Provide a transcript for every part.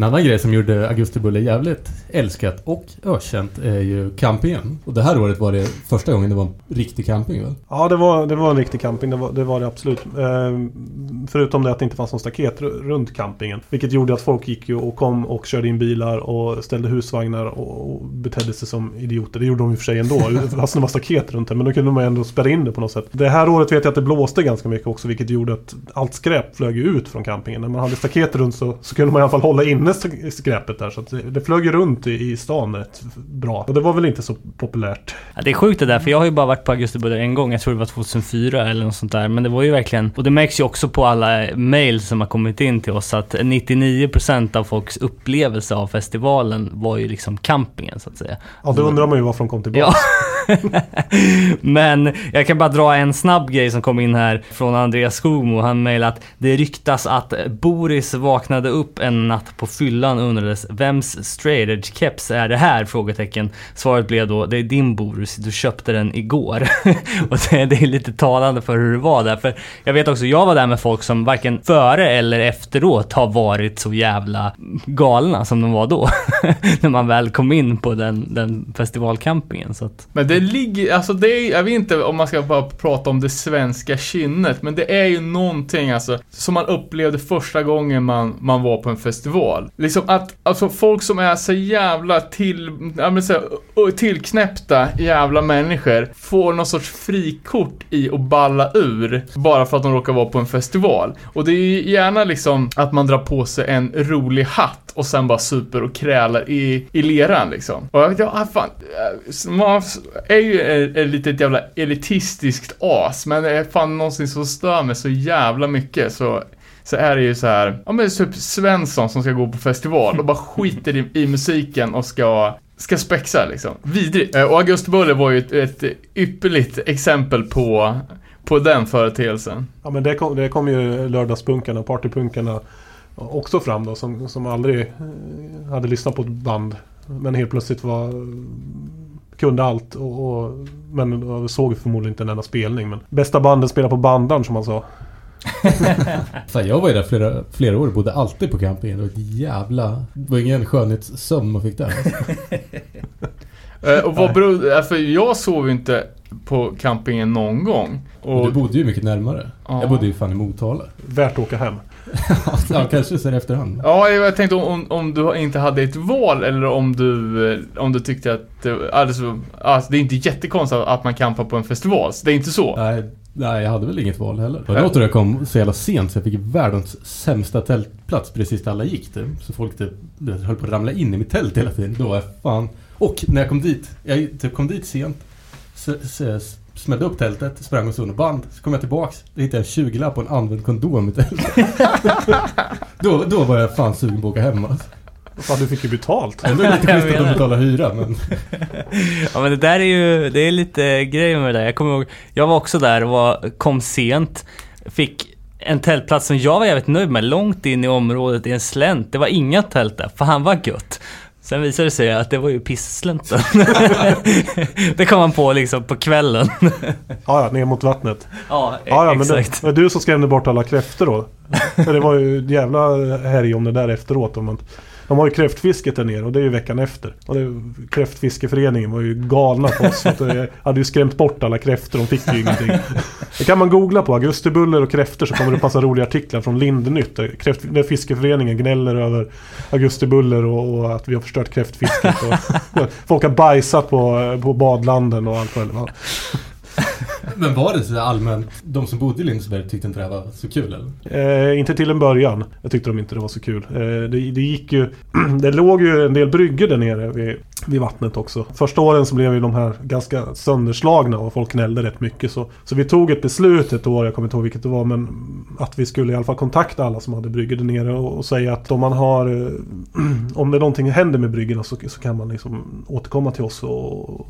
En annan grej som gjorde Augustibulle jävligt älskat och ökänt är ju campingen. Och det här året var det första gången det var en riktig camping väl? Ja, det var, det var en riktig camping. Det var det, var det absolut. Eh, förutom det att det inte fanns någon staket runt campingen. Vilket gjorde att folk gick ju och kom och körde in bilar och ställde husvagnar och, och betedde sig som idioter. Det gjorde de i och för sig ändå. fast det var staket runt det. Men då kunde man ändå spärra in det på något sätt. Det här året vet jag att det blåste ganska mycket också. Vilket gjorde att allt skräp flög ut från campingen. När man hade staket runt så, så kunde man i alla fall hålla inne skräpet där. Så det, det flög runt i, i stan rätt bra. Och det var väl inte så populärt. Ja, det är sjukt det där, för jag har ju bara varit på Augustibuller en gång. Jag tror det var 2004 eller något sånt där. Men det var ju verkligen... Och det märks ju också på alla mail som har kommit in till oss att 99% av folks upplevelse av festivalen var ju liksom campingen så att säga. Ja, då undrar man ju varför de kom tillbaka. Ja. Men jag kan bara dra en snabb grej som kom in här från Andreas Skogmo. Han mejlade att det ryktas att Boris vaknade upp en natt på fyllan och undrades vems straight edge keps är det här? Frågetecken. Svaret blev då det är din Boris, du köpte den igår. och det, det, är lite talande för hur det var där. För jag vet också, jag var där med folk som varken före eller efteråt har varit så jävla galna som de var då. När man väl kom in på den, den festivalcampingen. Så att... Men det ligger, alltså det är, jag vet inte om man ska bara prata om det svenska kynnet, men det är ju någonting alltså som man upplevde första gången man, man var på en festival. Liksom att, alltså folk som är så jävla till, ja men så tillknäppta jävla människor får någon sorts frikort i att balla ur bara för att de råkar vara på en festival. Och det är ju gärna liksom att man drar på sig en rolig hatt och sen bara super och krälar i, i leran liksom. Och jag vet ja, ah, fan, eh, man är ju ett litet jävla elitistiskt as, men det är fan någonting som stör mig så jävla mycket så så är det ju så här, ja men typ Svensson som ska gå på festival och bara skiter i, i musiken och ska ska spexa liksom. Vidrigt. Eh, och Augusti Buller var ju ett, ett ypperligt exempel på, på den företeelsen. Ja men det kom, det kom ju lördagspunkarna, partypunkarna också fram då som, som aldrig eh, hade lyssnat på ett band. Men helt plötsligt var kunde allt och, och men såg förmodligen inte en enda spelning. Men bästa bandet spelar på bandaren som man sa. Fan, jag var ju där flera, flera år och bodde alltid på campingen. Det var ett jävla... Det var ingen skönhetssömn man fick där. Eh, och vad beror... För jag sov ju inte på campingen någon gång. Och... Du bodde ju mycket närmare. Ja. Jag bodde ju fan i Motala. Värt att åka hem. ja, kanske sen efterhand. Ja, jag tänkte om, om du inte hade ett val eller om du, eh, om du tyckte att... Alltså, alltså det är inte jättekonstigt att man campar på en festival. Så det är inte så. Nej, Nej, jag hade väl inget val heller. Det något jag kom så jävla sent så jag fick världens sämsta tältplats precis där alla gick det. Så folk typ, höll på att ramla in i mitt tält hela tiden. Då var jag fan... Och när jag kom dit, jag typ kom dit sent. Smällde upp tältet, sprang och och band. Så kom jag tillbaks, då hittade jag en 20-lapp och en använd kondom i tältet. då, då var jag fan sugen på att åka hem alltså. Fan, du fick ju betalt. Ändå är det lite schysst att de betalar hyra, men... ja, men det där är ju, det är lite grejer med det där. Jag kommer ihåg, jag var också där och var, kom sent. Fick en tältplats som jag var jävligt nöjd med, långt in i området i en slänt. Det var inga tält där, fan vad gött. Sen visade det sig att det var ju pisslänten. det kom man på liksom på kvällen. ja, ja, ner mot vattnet. Ja, ja, ja exakt. Men det var du som skrämde bort alla kräftor då? För det var ju jävla härj om det där efteråt. Om man de har ju kräftfisket där nere och det är ju veckan efter. Och det, kräftfiskeföreningen var ju galna på oss. Att de hade ju skrämt bort alla kräftor, de fick ju ingenting. Det kan man googla på, augustibuller och kräftor så kommer det passa roliga artiklar från Lindnytt. Där, kräft, där fiskeföreningen gnäller över augustibuller och, och att vi har förstört kräftfisket. Och, folk har bajsat på, på badlanden och allt vad Men var det så allmänt, de som bodde i Lindesberg tyckte inte det här var så kul eller? Eh, inte till en början. Jag tyckte de inte det var så kul. Eh, det, det, gick ju... det låg ju en del bryggor där nere vid, vid, vattnet också. Första åren så blev ju de här ganska sönderslagna och folk gnällde rätt mycket. Så, så vi tog ett beslut ett år, jag kommer inte ihåg vilket det var, men att vi skulle i alla fall kontakta alla som hade bryggor där nere och, och säga att om man har... Eh, om det någonting händer med bryggorna så, så kan man liksom återkomma till oss och, och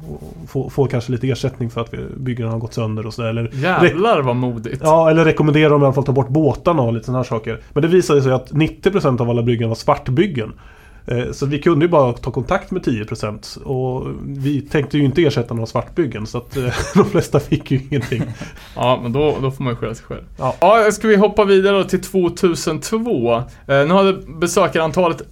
få, få kanske lite ersättning för att bryggorna har gått sönder och sådär. Jävlar vad modigt. Ja, eller rekommendera dem i alla fall att ta bort båtarna och lite sådana här saker. Men det visade sig att 90% av alla byggen var svartbyggen. Eh, så vi kunde ju bara ta kontakt med 10% och vi tänkte ju inte ersätta några svartbyggen så att eh, de flesta fick ju ingenting. Ja, men då, då får man ju skylla sig själv. Ja. ja, ska vi hoppa vidare då till 2002. Eh, nu hade besökarantalet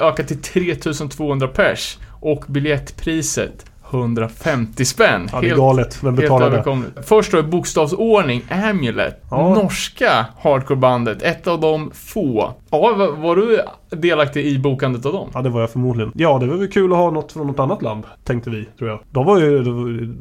ökat till 3200 pers. Och biljettpriset 150 spänn. Ja, det är galet. Vem betalar det? Först då i bokstavsordning, Amulet. Ja. Norska hardcorebandet. Ett av de få. Ja, var, var du delaktig i bokandet av dem? Ja, det var jag förmodligen. Ja, det var väl kul att ha något från något annat land, tänkte vi, tror jag. De var ju... De var,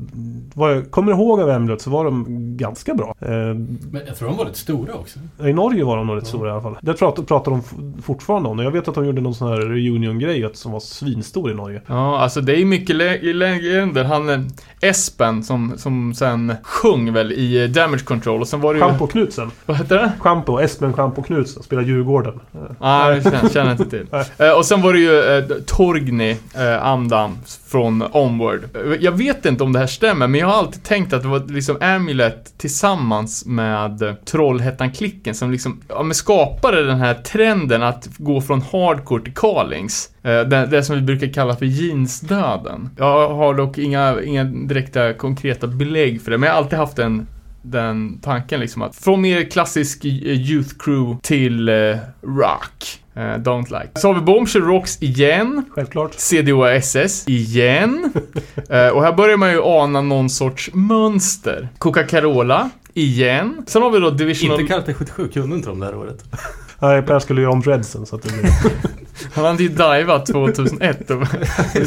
vad jag kommer ihåg av Emlet så var de ganska bra. Eh, Men jag tror de var rätt stora också. I Norge var de nog rätt stora i alla fall. Det pratar, pratar de fortfarande om. Jag vet att de gjorde någon sån här reunion-grej som var svinstor i Norge. Ja, alltså det är mycket legender. Han eh, Espen som, som sen sjöng väl i eh, Damage Control och sen var det ju... Schampo Knutsen. Vad heter det? Schampo, Espen Schampo Knutsen, spelar Djurgården. Nej, det känner jag inte till. Eh, och sen var det ju eh, Torgny eh, andan från Onward. Eh, jag vet inte om det här stämmer, men jag har alltid tänkt att det var liksom Amulet tillsammans med eh, Trollhättan-klicken som liksom, ja men skapade den här trenden att gå från hardcore till callings. Eh, det, det som vi brukar kalla för jeansdöden. Jag har dock inga, inga direkta konkreta belägg för det, men jag har alltid haft en den tanken liksom att från mer klassisk youth crew till eh, rock. Eh, don't like. Så har vi Bombshell Rocks igen. Självklart. CDOSS igen. eh, och här börjar man ju ana någon sorts mönster. Coca-Cola igen. Sen har vi då Divisional... Inte Karate 77 kunde inte de det här året. Nej, Per skulle göra om dreadsen så att det blir... Han hade ju divat 2001 och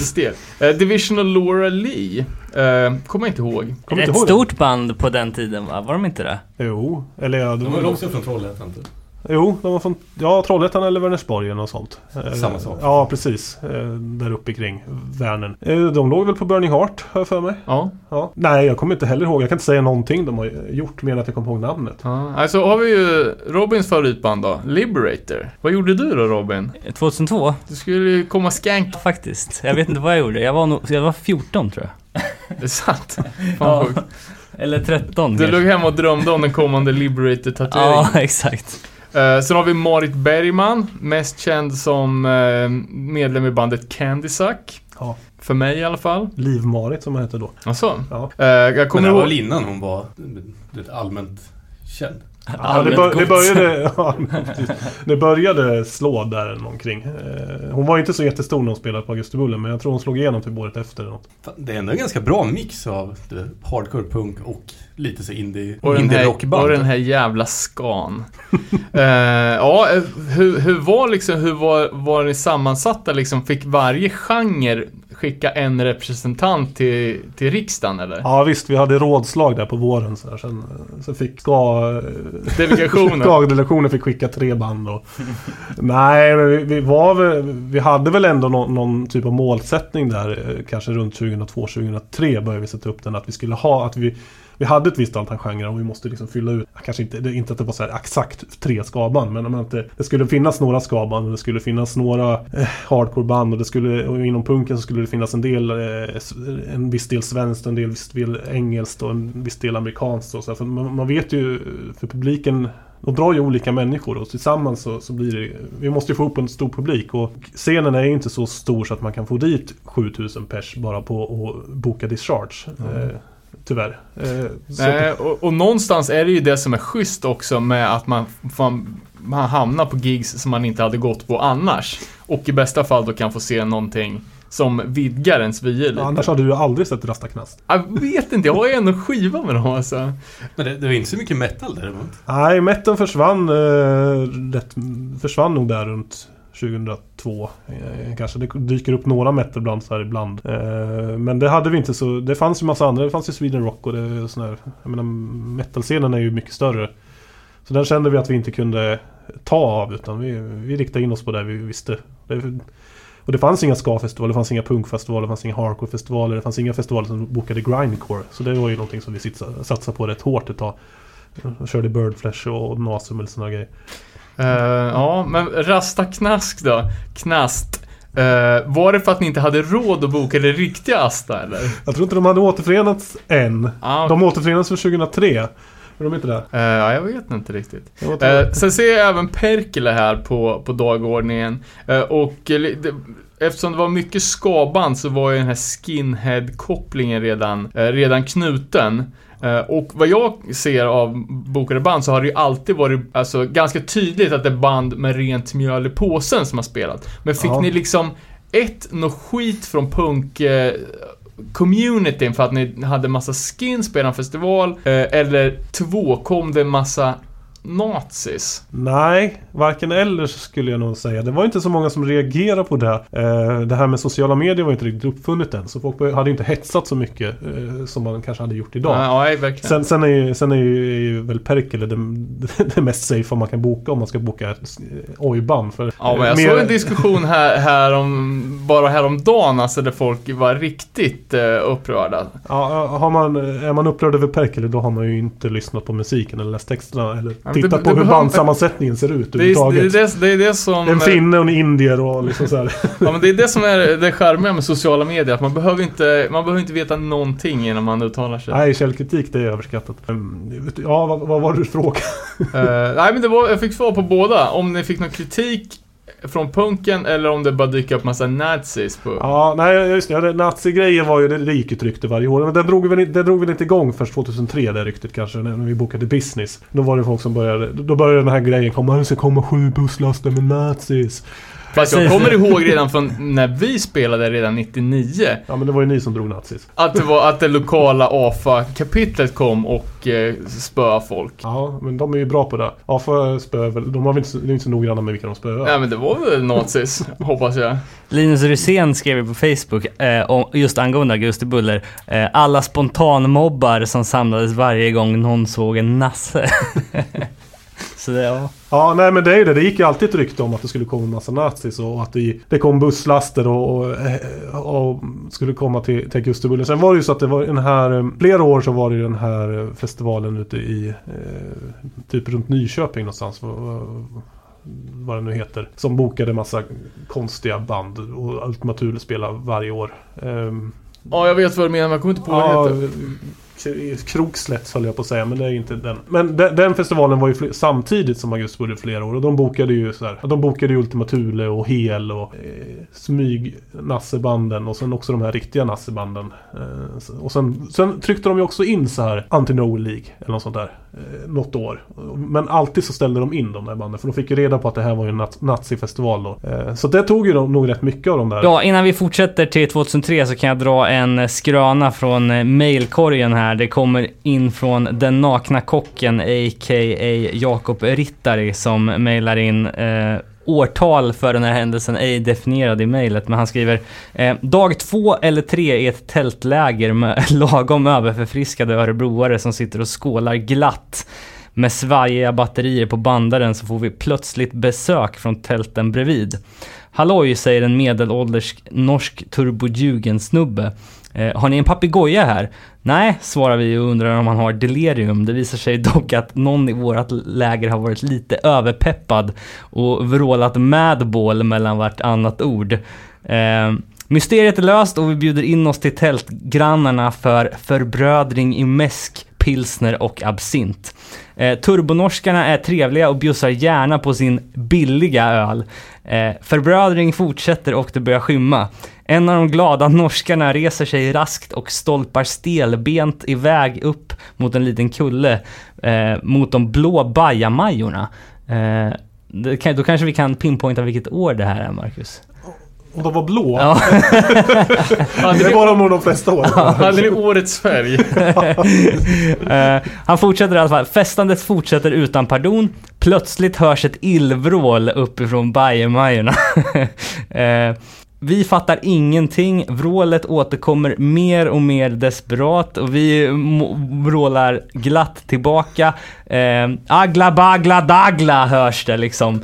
stel. Eh, Divisional Laura Lee. Eh, kommer jag inte ihåg. Kommer inte Ett ihåg det? stort band på den tiden va? Var de inte det? Jo, eller ja, De de var, också från Trollhättan typ. Jo, de var från ja, Trollhättan eller Vänersborg eller något sånt. Eh, Samma sak. Ja, precis. Eh, Där uppe kring Värnen. Eh, De låg väl på Burning Heart, har jag för mig. Ja. Ja. Nej, jag kommer inte heller ihåg. Jag kan inte säga någonting de har gjort mer än att jag kommer ihåg namnet. ja. Alltså har vi ju Robins favoritband då, Liberator. Vad gjorde du då Robin? 2002? Du skulle ju komma skank. Faktiskt. Jag vet inte vad jag gjorde. Jag var, nog, jag var 14 tror jag. Det är sant. Fan Ja. Eller 13 Du kanske. låg hemma och drömde om den kommande Liberator-tatueringen. Ja, exakt. Eh, sen har vi Marit Bergman, mest känd som eh, medlem i bandet Candysuck. Ja. För mig i alla fall. Liv-Marit som han hette då. Alltså. Ja. Eh, jag Men kommer det var ihåg... väl innan hon var allmänt känd. Ja, det, bör, det började... Ja, det började slå där omkring. Eh, Hon var ju inte så jättestor när hon spelade på Augustibullen men jag tror hon slog igenom typ året efter eller något. Det är ändå en ganska bra mix av hardcore punk och lite så indie, Och indie här, rockband. och den här jävla skan. Eh, ja, eh, hur, hur var liksom, hur var, var ni sammansatta liksom? Fick varje genre skicka en representant till, till riksdagen eller? Ja visst, vi hade rådslag där på våren så här. Sen, sen fick ska... Delegationen. Ska-delegationen fick skicka tre band och... Nej, men vi, vi var. Vi hade väl ändå någon, någon typ av målsättning där. eh, Kanske runt 2002-2003 började vi sätta upp den. Att vi skulle ha... Att vi, vi hade ett visst antal genrer och vi måste liksom fylla ut. Kanske inte, det, inte att det var så här exakt tre skaband. Men att det, det skulle finnas några skaband och det skulle finnas några eh, hardcoreband. Och, det skulle, och inom punken så skulle det finnas en del... Eh, en viss del svenskt, en del, viss del engelskt och en viss del amerikanskt. Och så här. För man, man vet ju för publiken de drar ju olika människor och tillsammans så, så blir det... Vi måste ju få upp en stor publik och scenen är ju inte så stor så att man kan få dit 7000 pers bara på att boka discharge. Eh, tyvärr. Eh, så Nej, och, och någonstans är det ju det som är schysst också med att man, man, man hamnar på gigs som man inte hade gått på annars. Och i bästa fall då kan få se någonting som vidgar ens vyer lite. annars hade du aldrig sett Rasta Knast. Jag vet inte, jag har ju ändå skiva med dem alltså. Men det, det var inte så mycket metal däremot. Nej, Metten försvann, eh, rätt, försvann nog där runt 2002. Eh, kanske det dyker upp några metalband så här ibland. Eh, men det hade vi inte så... Det fanns ju massa andra. Det fanns ju Sweden Rock och det är sån här... Jag menar, metalscenen är ju mycket större. Så den kände vi att vi inte kunde ta av utan vi, vi riktade in oss på det vi visste. Det, och det fanns inga ska-festivaler, det fanns inga punkfestivaler, det fanns inga hardcore-festivaler, det fanns inga festivaler som bokade grindcore. Så det var ju någonting som vi satsade på rätt hårt ett tag. Jag körde Birdflesh och Nasum eller såna grejer. Eh, ja, men Rasta Knask då? Knast. Eh, var det för att ni inte hade råd att boka det riktiga Asta eller? Jag tror inte de hade återförenats än. Ah, De återförenades för 2003. Är de inte det? ja, jag vet inte riktigt. Eh, sen ser jag även Perkele här på, på dagordningen. Eh, och det, eftersom det var mycket skaband så var ju den här skinhead-kopplingen redan, redan knuten. Eh, och vad jag ser av bokade band så har det ju alltid varit alltså, ganska tydligt att det är band med rent mjöl i påsen som har spelat. Men fick Ja. ni liksom ett, något skit från punk eh, communityn för att ni hade massa skins på er festival? Eh, eller två, kom det en massa nazis? Nej, varken eller skulle jag nog säga. Det var inte så många som reagerade på det. Eh, det här med sociala medier var inte riktigt uppfunnet än. Så folk hade inte hetsat så mycket eh, som man kanske hade gjort idag. Nej, verkligen. Sen, sen, är ju, sen är ju, väl Perkele det, det mest safe man kan boka om man ska boka eh, oj-band. För, Ja, men jag mer- såg en diskussion här, här om, bara häromdagen alltså, där folk var riktigt upprörda. Ja, har man, är man upprörd över Perkele då har man ju inte lyssnat på musiken eller läst texterna eller men tittat det- på det hur bandsammansättningen ser ut Det är, det, överhuvudtaget. det, det är det som... En finne och en indier och liksom så här. Ja, men det är det som är det charmiga med sociala medier, att man behöver inte, man behöver inte veta någonting innan man uttalar sig. Nej, källkritik det är överskattat. Ja, vad, vad var det du frågade? Eh, nej, men det var, jag fick svar på båda. Om ni fick någon kritik från punken eller om det bara dyker upp massa nazis på... Ja, nej just det. Nazigrejen var ju, det, gick ett rykte varje år. Men det drog, väl, den drog väl inte igång först 2003 det ryktet kanske, när vi bokade business. Då var det folk som började, då började den här grejen komma, det ska komma sju busslaster med nazis. Fast jag kommer ihåg redan från när vi spelade redan 99 Ja men det var ju ni som drog nazis. att det var att det lokala AFA-kapitlet kom och eh, spöade folk. Ja, men de är ju bra på det. Ja, för spö väl, de har väl inte, så- de är inte så noggranna med vilka de spöar. Nej men det var väl nazis, hoppas jag. Linus Rysén skrev ju på Facebook eh, om, just angående Augusti Buller. Eh, alla spontanmobbar som samlades varje gång någon såg en nasse. Så det, ja. Ja, nej men det är ju det. Det gick ju alltid ett rykte om att det skulle komma en massa nazis och att det, det kom busslaster och, och, eh, och skulle komma till, till Augustibulle. Sen var det ju så att det var den här, eh, flera år så var det ju den här eh, festivalen ute i, eh, typ runt Nyköping någonstans. Vad, det nu heter. Som bokade massa konstiga band och Ultima Thule spelar varje år. Ehm, Ja, jag vet vad du menar men jag kommer inte på vad Ja, det heter. Krokslätts höll jag på att säga, men det är inte den. Men den, den festivalen var ju fler, samtidigt som Augustburg i flera år. Och de bokade ju så här, de bokade ju Ultima Thule och Hel och eh, Smyg Nassebanden och sen också de här riktiga Nassebanden. Eh, och sen, sen tryckte de ju också in så här Anti-No League eller något sånt där. Eh, något år. Men alltid så ställde de in de där banden för de fick ju reda på att det här var ju en nazifestival då. Eh, så det tog ju de, nog rätt mycket av de där. ja, innan vi fortsätter till 2003 så kan jag dra en skröna från eh, mailkorgen här. Det kommer in från den nakna kocken, a.k.a. Jakob Rittari, som mejlar in eh, årtal för den här händelsen ej definierad i mejlet, men han skriver eh, Dag två eller tre i ett tältläger med lagom överförfriskade örebroare som sitter och skålar glatt. Med svajiga batterier på bandaren så får vi plötsligt besök från tälten bredvid. Halloj, säger en medelålders norsk turbojugend-snubbe. Eh, har ni en papegoja här? Nej, svarar vi och undrar om han har delirium. Det visar sig dock att någon i vårt läger har varit lite överpeppad och vrålat madball mellan vartannat ord. Eh, mysteriet är löst och vi bjuder in oss till tältgrannarna för förbrödring i mäsk, pilsner och absint. Eh, turbonorskarna är trevliga och bjussar gärna på sin billiga öl. Eh, förbrödring fortsätter och det börjar skymma. En av de glada norskarna reser sig raskt och stolpar stelbent iväg upp mot en liten kulle eh, mot de blå bajamajorna. Eh, kan, då kanske vi kan pinpointa vilket år det här är, Marcus. Och de var blå. Ja. Det var de nog de flesta år. hade ni årets färg? Eh, han fortsätter i alla fall. Festandet fortsätter utan pardon. Plötsligt hörs ett illvrål uppifrån bajamajorna. eh, vi fattar ingenting. Vrålet återkommer mer och mer desperat och vi vrålar glatt tillbaka. Eh, agla bagla dagla hörs det liksom.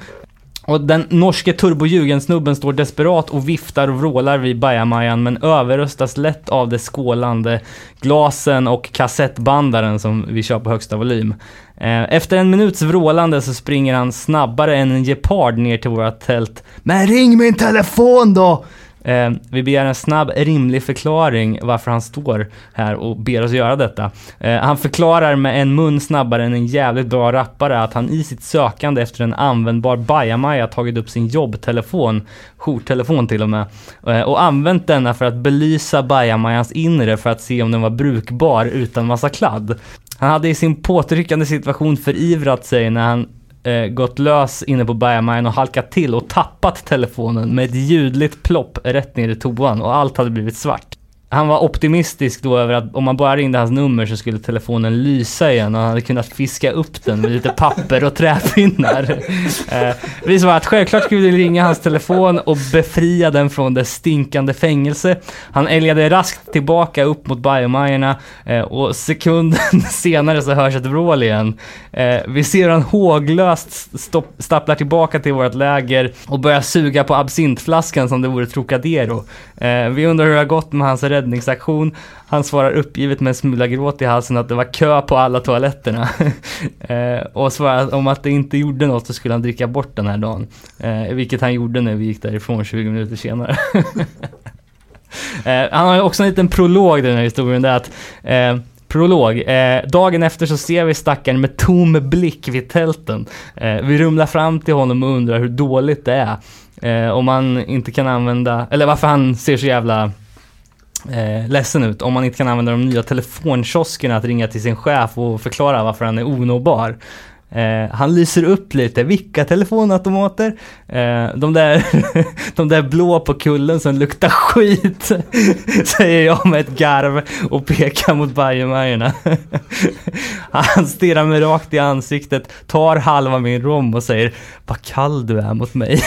Och den norske turbojugensnubben står desperat och viftar och vrålar vid bajamajan men överröstas lätt av de skålande glasen och kassettbandaren som vi kör på högsta volym. Eh, efter en minuts vrålande så springer han snabbare än en gepard ner till våra tält. Men ring min telefon då! Eh, vi begär en snabb, rimlig förklaring varför han står här och ber oss göra detta. Eh, han förklarar med en mun snabbare än en jävligt bra rappare att han i sitt sökande efter en användbar bajamaja tagit upp sin jobbtelefon, jourtelefon till och med, eh, och använt denna för att belysa bajamajans inre för att se om den var brukbar utan massa kladd. Han hade i sin påtryckande situation förivrat sig när han eh, gått lös inne på bajamajan och halkat till och tappat telefonen med ett ljudligt plopp rätt ner i toan och allt hade blivit svart. Han var optimistisk då över att om man bara ringde hans nummer så skulle telefonen lysa igen och han hade kunnat fiska upp den med lite papper och träpinnar. Eh, vi sa att självklart skulle vi ringa hans telefon och befria den från det stinkande fängelse. Han älgade raskt tillbaka upp mot biomajorna eh, och sekunden senare så hörs ett vrål igen. Eh, vi ser hur han håglöst stopp, stapplar tillbaka till vårt läger och börjar suga på absintflaskan som det vore Trocadero. Eh, vi undrar hur det har gått med hans räddningsaktion. Han svarar uppgivet med en smula gråt i halsen att det var kö på alla toaletterna. eh, och svarar om att det inte gjorde något så skulle han dricka bort den här dagen. Eh, vilket han gjorde när vi gick därifrån 20 minuter senare. eh, han har också en liten prolog i den här historien. där att eh, Prolog. Eh, dagen efter så ser vi stackaren med tom blick vid tälten. Eh, vi rumlar fram till honom och undrar hur dåligt det är. Eh, om man inte kan använda, eller varför han ser så jävla eh, ledsen ut. Om man inte kan använda de nya telefonkioskerna att ringa till sin chef och förklara varför han är onåbar. Eh, han lyser upp lite. Vilka telefonautomater? Eh, de, där de där blå på kullen som luktar skit, säger jag med ett garv och pekar mot bajamajorna. han stirrar mig rakt i ansiktet, tar halva min rom och säger Vad kall du är mot mig.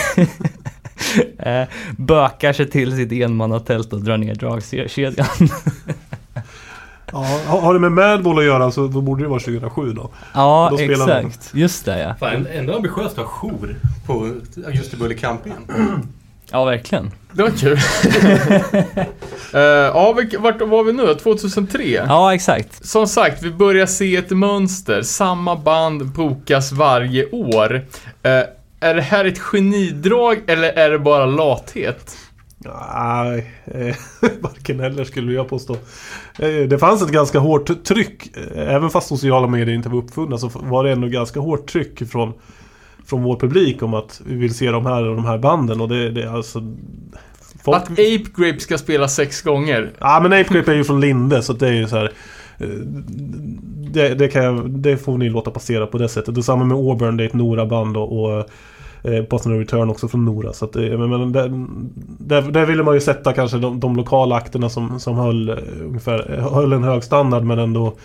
eh, bökar sig till sitt enmannatält och drar ner dragkedjan. Ja, har det med Madball att göra så då borde det vara 2007 då. Ja, Då spelar man. exakt. Just det ja. Fan, ändå ambitiöst att ha jour på Augustibulle campingen. Ja, verkligen. Det var kul. uh, ja, vart var vi nu? 2003? Ja, exakt. Som sagt, vi börjar se ett mönster. Samma band bokas varje år. Eh, är det här ett genidrag eller är det bara lathet? Nej, eh, varken eller skulle jag påstå. Eh, Det fanns ett ganska hårt tryck. eh, Även fast sociala medier inte var uppfunna så var det ändå ganska hårt tryck från, från vår publik om att vi vill se de här och de här banden. Och det, det är alltså... Folk... Att Ape Grape ska spela sex gånger. Ja men Ape Grip är ju från Linde så det är ju så här. Eh, det, det, kan jag, det får ni låta passera på det sättet. Och samma med Auburn, det är ett Nora-band och, och eh, Boston Return också från Nora. Så att eh, men, men där, där, där ville man ju sätta kanske de, de lokala akterna som, som höll, eh, ungefär, höll en hög standard men ändå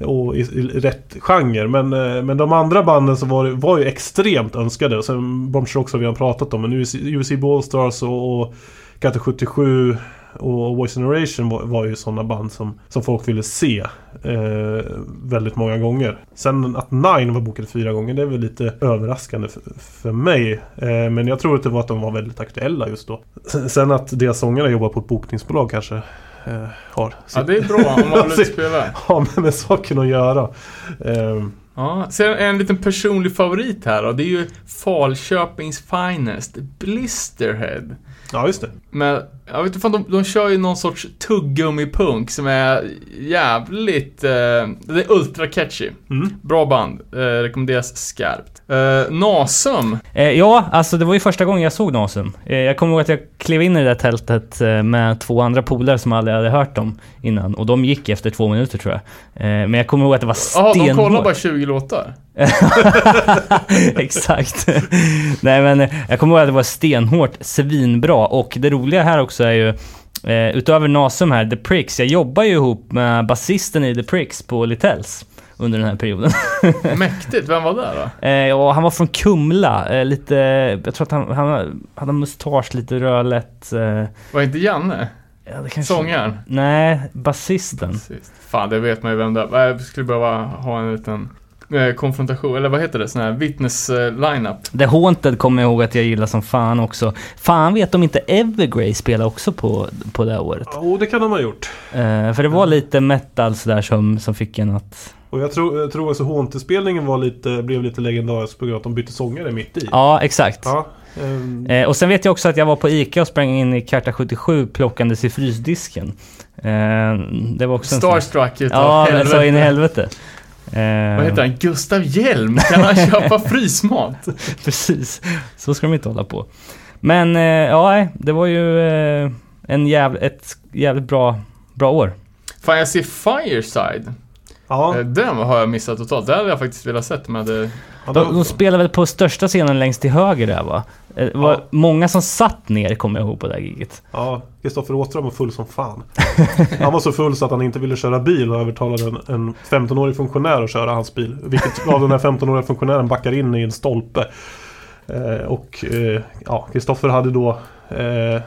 och i, i rätt genre. Men, men de andra banden så var, var ju extremt önskade. Och sen Bomb Strokes har vi har pratat om. Men UC, UC Ballstars och, och Katte 77 och Voice Generation var, var ju sådana band som, som folk ville se eh, väldigt många gånger. Sen att Nine var bokade fyra gånger, det är väl lite överraskande för, för mig. Eh, men jag tror att det var att de var väldigt aktuella just då. Sen- att deras sångare jobbar på ett bokningsbolag kanske eh, har Ja, det är bra om man vill spela. har med, med saken att göra. Eh, Ja, sen en liten personlig favorit här då. Det är ju Falköpings Finest, Blisterhead. Ja, just det. Men, jag vet inte fan, de, de kör ju någon sorts tuggummipunk som är jävligt... Eh, det är ultra catchy. Mm. Bra band. Eh, rekommenderas skarpt. Eh, Nasum. Eh, ja, alltså det var ju första gången jag såg Nasum. Eh, jag kommer ihåg att jag klev in i det där tältet eh, med två andra polare som aldrig hade hört dem innan. Och de gick efter två minuter tror jag. Eh, men jag kommer ihåg att det var Jaha, stenhårt. de kollar bara 20 låtar. Exakt. Nej men jag kommer ihåg att det var stenhårt, svinbra. Och det roliga här också är ju eh, utöver Nasum här, The Pricks. Jag jobbar ju ihop med basisten i The Pricks på Littells under den här perioden. Mäktigt. Vem var det då? Eh, och han var från Kumla, eh, lite, jag tror att han, han hade mustasch, lite rödlätt. Eh, Var inte Janne? Ja, det kanske... Sångaren? Nej, basisten. Sist. Fan, det vet man ju vem det är. Jag skulle behöva ha en liten eh, konfrontation, eller vad heter det? Sån här vittnes-lineup. The Haunted kommer jag ihåg att jag gillar som fan också. Fan vet om inte Evergrey spelade också på, på det året. Jo, det kan de ha gjort. Eh, för det var lite metal sådär som, som fick en att Och jag tror, jag tror också Haunted-spelningen var lite, blev lite legendarisk på grund av att de bytte sångare mitt i. Ja, exakt. Ja, ehm, Eh, och sen vet jag också att jag var på ICA och sprang in i Karta 77 plockandes i frysdisken. Eh, det var också en sån- Starstruck utav Ja, men så in i helvete. helvete. Eh, Vad heter han? Gustav Hjelm? Kan han köpa frysmat? Precis, så ska de inte hålla på. Men eh, ja, det var ju eh, en jävla, ett jävligt bra, bra år. Fan, jag ser Fireside. ja, Eh, Den har jag missat totalt. Det hade jag faktiskt velat sett men det... De, de spelar väl på största scenen längst till höger där va? Eh, Det var Ja. många som satt ner kommer jag ihåg på det här giget. Ja, Kristoffer Åström var full som fan. Han var så full så att han inte ville köra bil och övertalade en, en 15-årig funktionär att köra hans bil. Vilket gav den här 15-åriga funktionären backar in i en stolpe. Eh, och eh, ja, Kristoffer hade då eh, eh,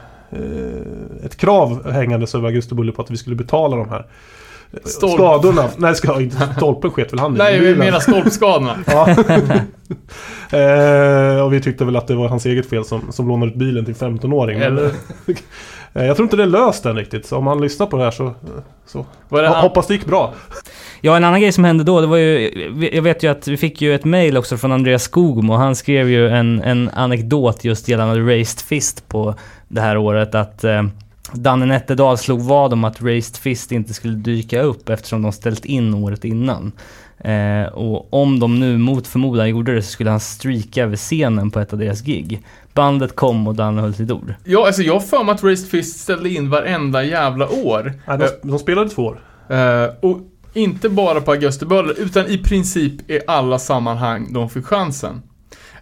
ett krav hängandes över Augustibulle på att vi skulle betala de här Stolp. skadorna. Nej, ska, inte stolpen sket väl han i. Nej, vi menar stolpskadorna. Ja. eh, och vi tyckte väl att det var hans eget fel som, som lånade ut bilen till 15-åring. Men, Eller- eh, jag tror inte det är löst än riktigt. Så om han lyssnar på det här så, så Var det hoppas det gick bra. Ja, en annan grej som hände då, det var ju... Jag vet ju att vi fick ju ett mail också från Andreas Skogmo. Han skrev ju en, en anekdot just gällande Raised Fist på det här året. Att eh, Danne Nätterdal slog vad om att Raised Fist inte skulle dyka upp eftersom de ställt in året innan. Eh, och om de nu mot förmodan gjorde det så skulle han streaka över scenen på ett av deras gig. Bandet kom och Danne höll sitt ord. Ja, alltså jag har för mig att Raised Fist ställde in varenda jävla år. Nej, de, de spelade två år. Eh, och inte bara på Augustiböller, utan i princip i alla sammanhang de fick chansen.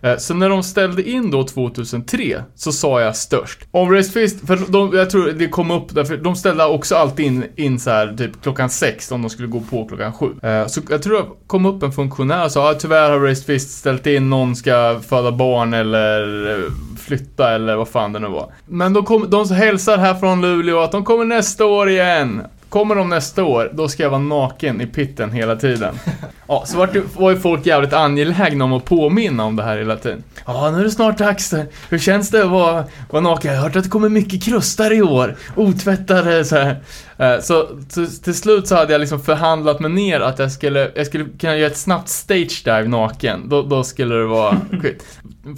Eh, så när de ställde in då 2003 så sa jag störst. Om Raised Fist, för de, jag tror det kom upp därför de ställde också alltid in, in så här typ klockan sex om de skulle gå på klockan sju. Eh, så jag tror det kom upp en funktionär och sa ah, tyvärr har Raised Fist ställt in, någon ska föda barn eller eh, flytta eller vad fan det nu var. Men de, kom, de hälsar här från Luleå att de kommer nästa år igen. Kommer de nästa år, då ska jag vara naken i pitten hela tiden. Ja, så vart det, var ju folk jävligt angelägna om att påminna om det här hela tiden. Ja, nu är det snart dags. Hur känns det att vara, vara naken? Jag har hört att det kommer mycket krustar i år. Otvättade så här. Eh, Så till, slut så hade jag liksom förhandlat mig ner att jag skulle, jag skulle kunna göra ett snabbt stage dive naken. Då, då skulle det vara skit.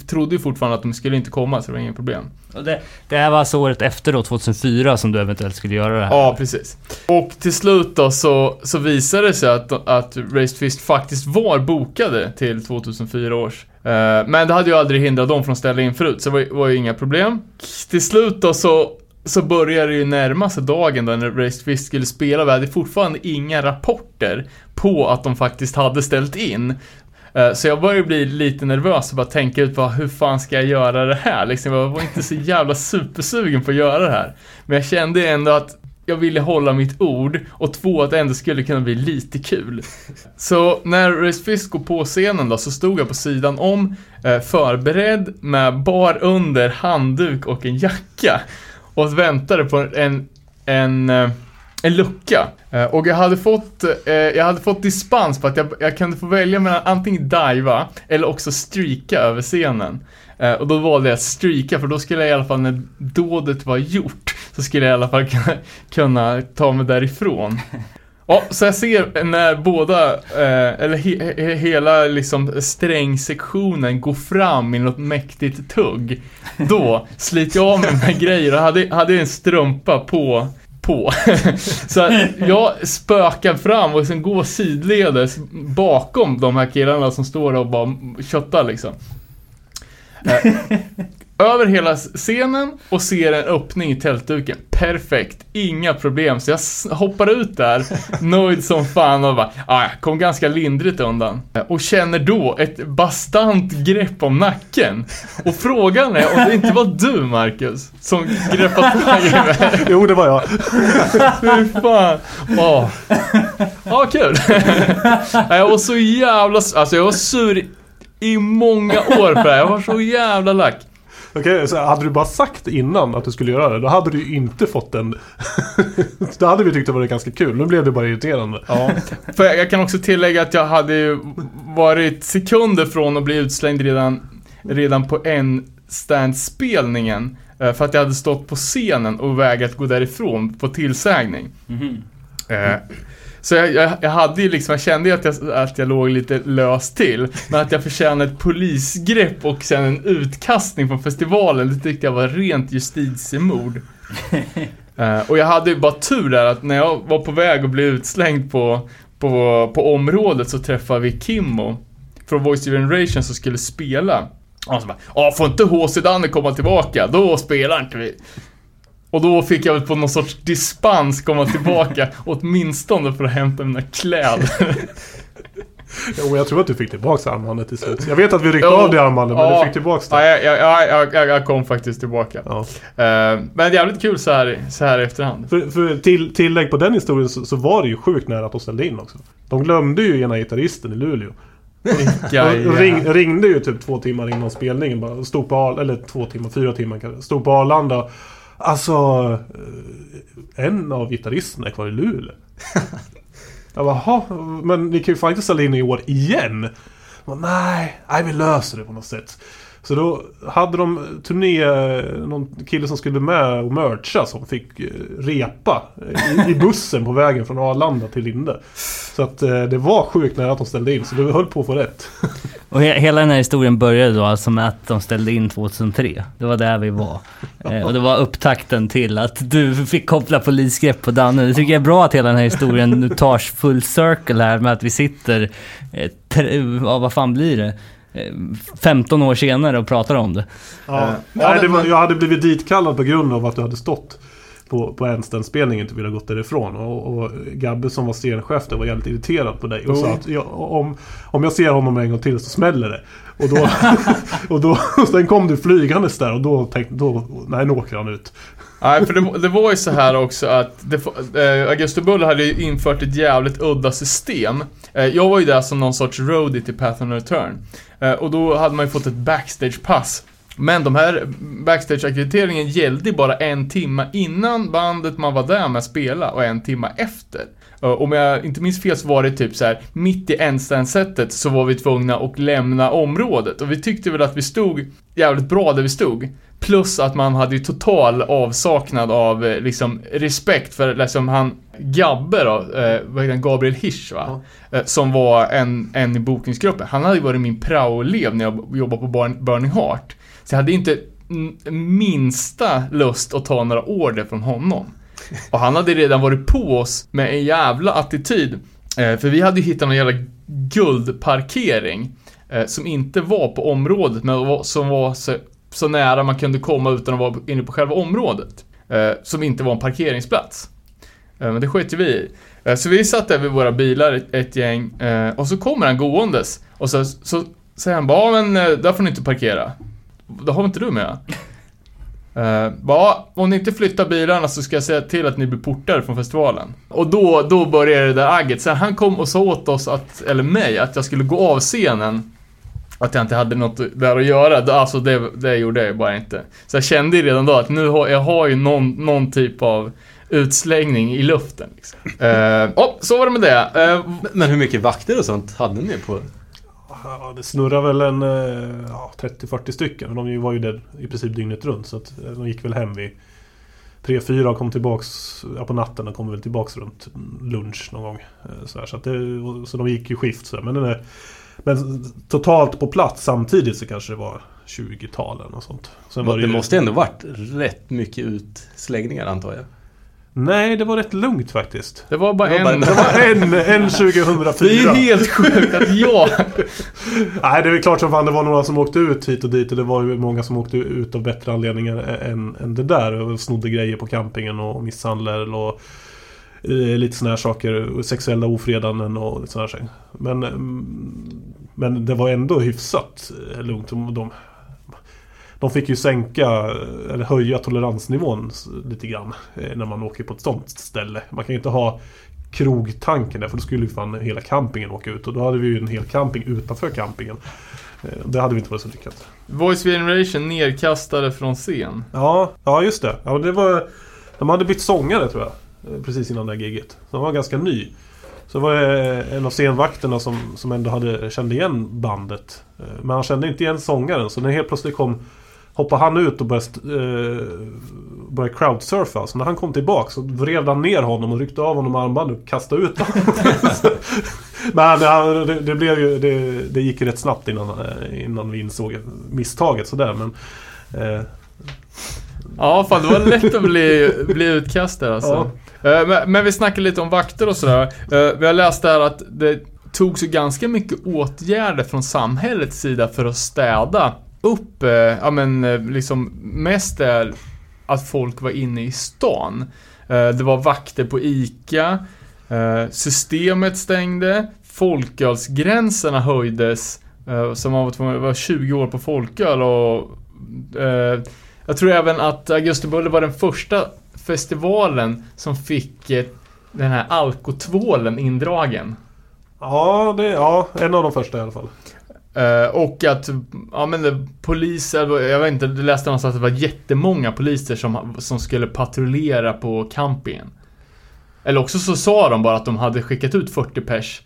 Trodde ju fortfarande att de skulle inte komma, så det var inget problem. Och det, det här var alltså året efter då, 2004, som du eventuellt skulle göra det här. Ja, precis. Och till slut då så, så visade det sig att, att Raised Fist faktiskt var bokade till 2004 års. Eh, men det hade ju aldrig hindrat dem från att ställa in förut, så det var, var ju inga problem. Till slut då så, så började det ju närma sig dagen då när Racefist Fist skulle spela. Vi hade fortfarande inga rapporter på att de faktiskt hade ställt in. Eh, så jag började bli lite nervös och bara tänka ut bara, hur fan ska jag göra det här? Liksom, jag var inte så jävla supersugen på att göra det här. Men jag kände ändå att jag ville hålla mitt ord och två, att det ändå skulle kunna bli lite kul. Så när Race Fist går på scenen då, så stod jag på sidan om, eh, förberedd med bar under, handduk och en jacka. Och väntade på en, en, eh, en lucka. Eh, och jag hade fått, eh, jag hade fått dispens på att jag, jag kunde få välja mellan antingen diva eller också streaka över scenen. Och då valde jag att streaka för då skulle jag i alla fall när dådet var gjort så skulle jag i alla fall kunna, kunna ta mig därifrån. Ja, så jag ser när båda, eh, eller he, he, hela liksom strängsektionen går fram i något mäktigt tugg. Då sliter jag av mig mina grejer och hade, hade en strumpa på på. så jag spökar fram och sen går sidledes bakom de här killarna som står och bara köttar liksom. Eh, över hela scenen och ser en öppning i tältduken. Perfekt, inga problem. Så jag hoppar ut där, nöjd som fan och bara, ah, jag kom ganska lindrigt undan. Och känner då ett bastant grepp om nacken. Och frågan är om det inte var du, Marcus, som greppat tag i mig. Jo, det var jag. Fy fan. Åh. Ja, kul. Jag var så jävla... Alltså jag var sur i många år för det här. Jag var så jävla lack. Okej, så hade du bara sagt innan att du skulle göra det, då hade du inte fått den... då hade vi tyckt det var ganska kul. Nu blev det bara irriterande. Ja. För jag, kan också tillägga att jag hade varit sekunder från att bli utslängd redan, redan på en stand-spelningen. eh, För att jag hade stått på scenen och vägrat gå därifrån på tillsägning. Eh, Så jag, jag, jag hade ju liksom, jag kände ju att jag, att jag låg lite löst till. Men att jag förtjänade ett polisgrepp och sen en utkastning från festivalen, det tyckte jag var rent justitiemord. Eh, och jag hade ju bara tur där att när jag var på väg att bli utslängd på, på, på området så träffade vi Kimmo från Voice Generation som skulle spela. Och han så bara, ja får inte HC Danne komma tillbaka, då spelar inte vi. Och då fick jag väl på någon sorts dispens komma tillbaka, åtminstone för att hämta mina kläder. Jo, jag tror att du fick tillbaka armbandet till slut. Jag vet att vi ryckte Jo, av det armbandet, men ja. du fick tillbaka Ja, det. jag, jag, jag, jag, jag kom faktiskt tillbaka. Ja. Eh, men jävligt kul så här, så här i efterhand. För, för till, tillägg på den historien så, så var det ju sjukt nära att de ställde in också. De glömde ju ena gitarristen i Luleå. Och ring, ringde ju typ två timmar innan spelningen bara. Stod på eller två timmar, fyra timmar kanske. Stod på Arlanda. Alltså... eh, En av gitarristerna är kvar i Luleå. Jag bara, "Jaha, men ni kan ju fan inte ställa in i år igen. Bara, nej, nej, vi löser det på något sätt. Så då hade de turné, någon kille som skulle med och mercha som fick eh, repa i, i bussen på vägen från Arlanda till Linde. Så att eh, det var sjukt nära att de ställde in, så det höll på att få rätt. Och he hela den här historien började då alltså med att de ställde in 2003. Det var där vi var. Eh, och det var upptakten till att du fick koppla polisgrepp på Danne. Det tycker jag är bra att hela den här historien nu tar full circle här med att vi sitter, eh, ja vad fan blir det? Eh, 15 år senare och pratar om det. Ja. Eh, Nej, det var, jag hade blivit ditkallad på grund av att du hade stått på, på Ernsten-spelningen inte ville gått därifrån. Och, och Gabbe som var scenchef där var jävligt irriterad på dig och sa Oh. att jag, om, om jag ser honom en gång till så smäller det. Och då... och då och sen kom du flygandes där och då tänkte då, nej nu åker han ut. Nej, för det, det var ju så här också att det, eh, Augusto Bull hade ju infört ett jävligt udda system. Eh, jag var ju där som någon sorts roadie till Path and Return. Eh, och då hade man ju fått ett backstage-pass. Men de här backstage-ackrediteringen gällde ju bara en timme innan bandet man var där med att spela och en timme efter. Eh, Om jag inte minns fel så var det typ så här mitt i endstand-setet så var vi tvungna att lämna området och vi tyckte väl att vi stod jävligt bra där vi stod. Plus att man hade ju total avsaknad av eh, liksom respekt för liksom han Gabbe då, eh, Gabriel Hirsch va? Eh, som var en, en i bokningsgruppen. Han hade ju varit min prao-elev när jag jobbade på Burn- Burning Heart. Så jag hade inte minsta lust att ta några order från honom. Och han hade redan varit på oss med en jävla attityd. Eh, för vi hade ju hittat någon jävla guldparkering. Eh, som inte var på området, men som var så, så nära man kunde komma utan att vara inne på själva området. Eh, som inte var en parkeringsplats. Eh, men det sket ju vi i. Eh, så vi satt där vid våra bilar, ett, ett gäng, eh, och så kommer han gåendes. Och så, så säger han bara, "Ja, men där får ni inte parkera. Det har inte du med? Uh, bara, ah, om ni inte flyttar bilarna så ska jag säga till att ni blir portade från festivalen. Och då, då började det där agget. Sen han kom och sa åt oss, att, eller mig, att jag skulle gå av scenen. Att jag inte hade något där att göra. Alltså det, det gjorde jag ju bara inte. Så jag kände ju redan då att nu har jag har ju någon, någon typ av utslängning i luften. Liksom. Uh, oh, så var det med det. Eh, Men hur mycket vakter och sånt hade ni på? Ja, det snurrar väl en eh, ja, 30-40 stycken. Men de var ju där i princip dygnet runt. Så att eh, de gick väl hem vid 3-4 och kom tillbaks ja, på natten och kom väl tillbaks runt lunch någon gång. Eh, Så, här, så, att det, så de gick i skift. Så här. Men, den är, men totalt på plats samtidigt så kanske det var 20-tal eller något sånt. Sen var Det ju- måste ändå varit rätt mycket utslängningar antar jag. Nej, det var rätt lugnt faktiskt. det var bara Det var en... bara Det var en, en 2004. Det är helt sjukt att jag... Nej, det är klart som fan det var några som åkte ut hit och dit och det var ju många som åkte ut av bättre anledningar än, än det där och snodde grejer på campingen och misshandlade och eh, lite sådana här saker, sexuella ofredanden och sådana här saker. Men, mm, men det var ändå hyfsat eh, lugnt. De, de, fick ju sänka, eller höja toleransnivån lite grann eh, när man åker på ett sånt ställe. Man kan ju inte ha krogtanken där för då skulle ju fan hela campingen åka ut och då hade vi ju en hel camping utanför campingen. Eh, Det hade vi inte varit så lyckat. Voice Generation nerkastade från scen. Ja, ja just det. Ja, det var, de hade bytt sångare tror jag. eh, Precis innan det här giget. Så de var ganska ny. Så var det en av scenvakterna som, som ändå hade, kände igen bandet. Men han kände inte igen sångaren. Så när helt plötsligt kom Hoppade han ut och började eh, började crowdsurfa. Så när han kom tillbaka så vred han ner honom och ryckte av honom armbandet och kastade ut honom. Men det, det, blev ju, det, det gick rätt snabbt innan, eh, innan vi insåg misstaget sådär. Men, eh, Ja, fan det var lätt att bli, bli utkastad alltså. Eh, Men, men vi snackade lite om vakter och sådär. Eh, Vi har läst där att det togs ju ganska mycket åtgärder från samhällets sida för att städa upp, eh, ja men eh, liksom mest är att folk var inne i stan. Eh, det var vakter på ICA, systemet stängde, folkölsgränserna höjdes, så man var tvungen var 20 år på folköl och jag tror även att Augustibulle var den första festivalen som fick den här alkotvålen indragen. ja, det, ja, en av de första i alla fall. Eh, och att, ja men det- poliser, jag vet inte, det läste någonstans att det var jättemånga poliser som, som skulle patrullera på campingen. Eller också så sa de bara att de hade skickat ut 40 pers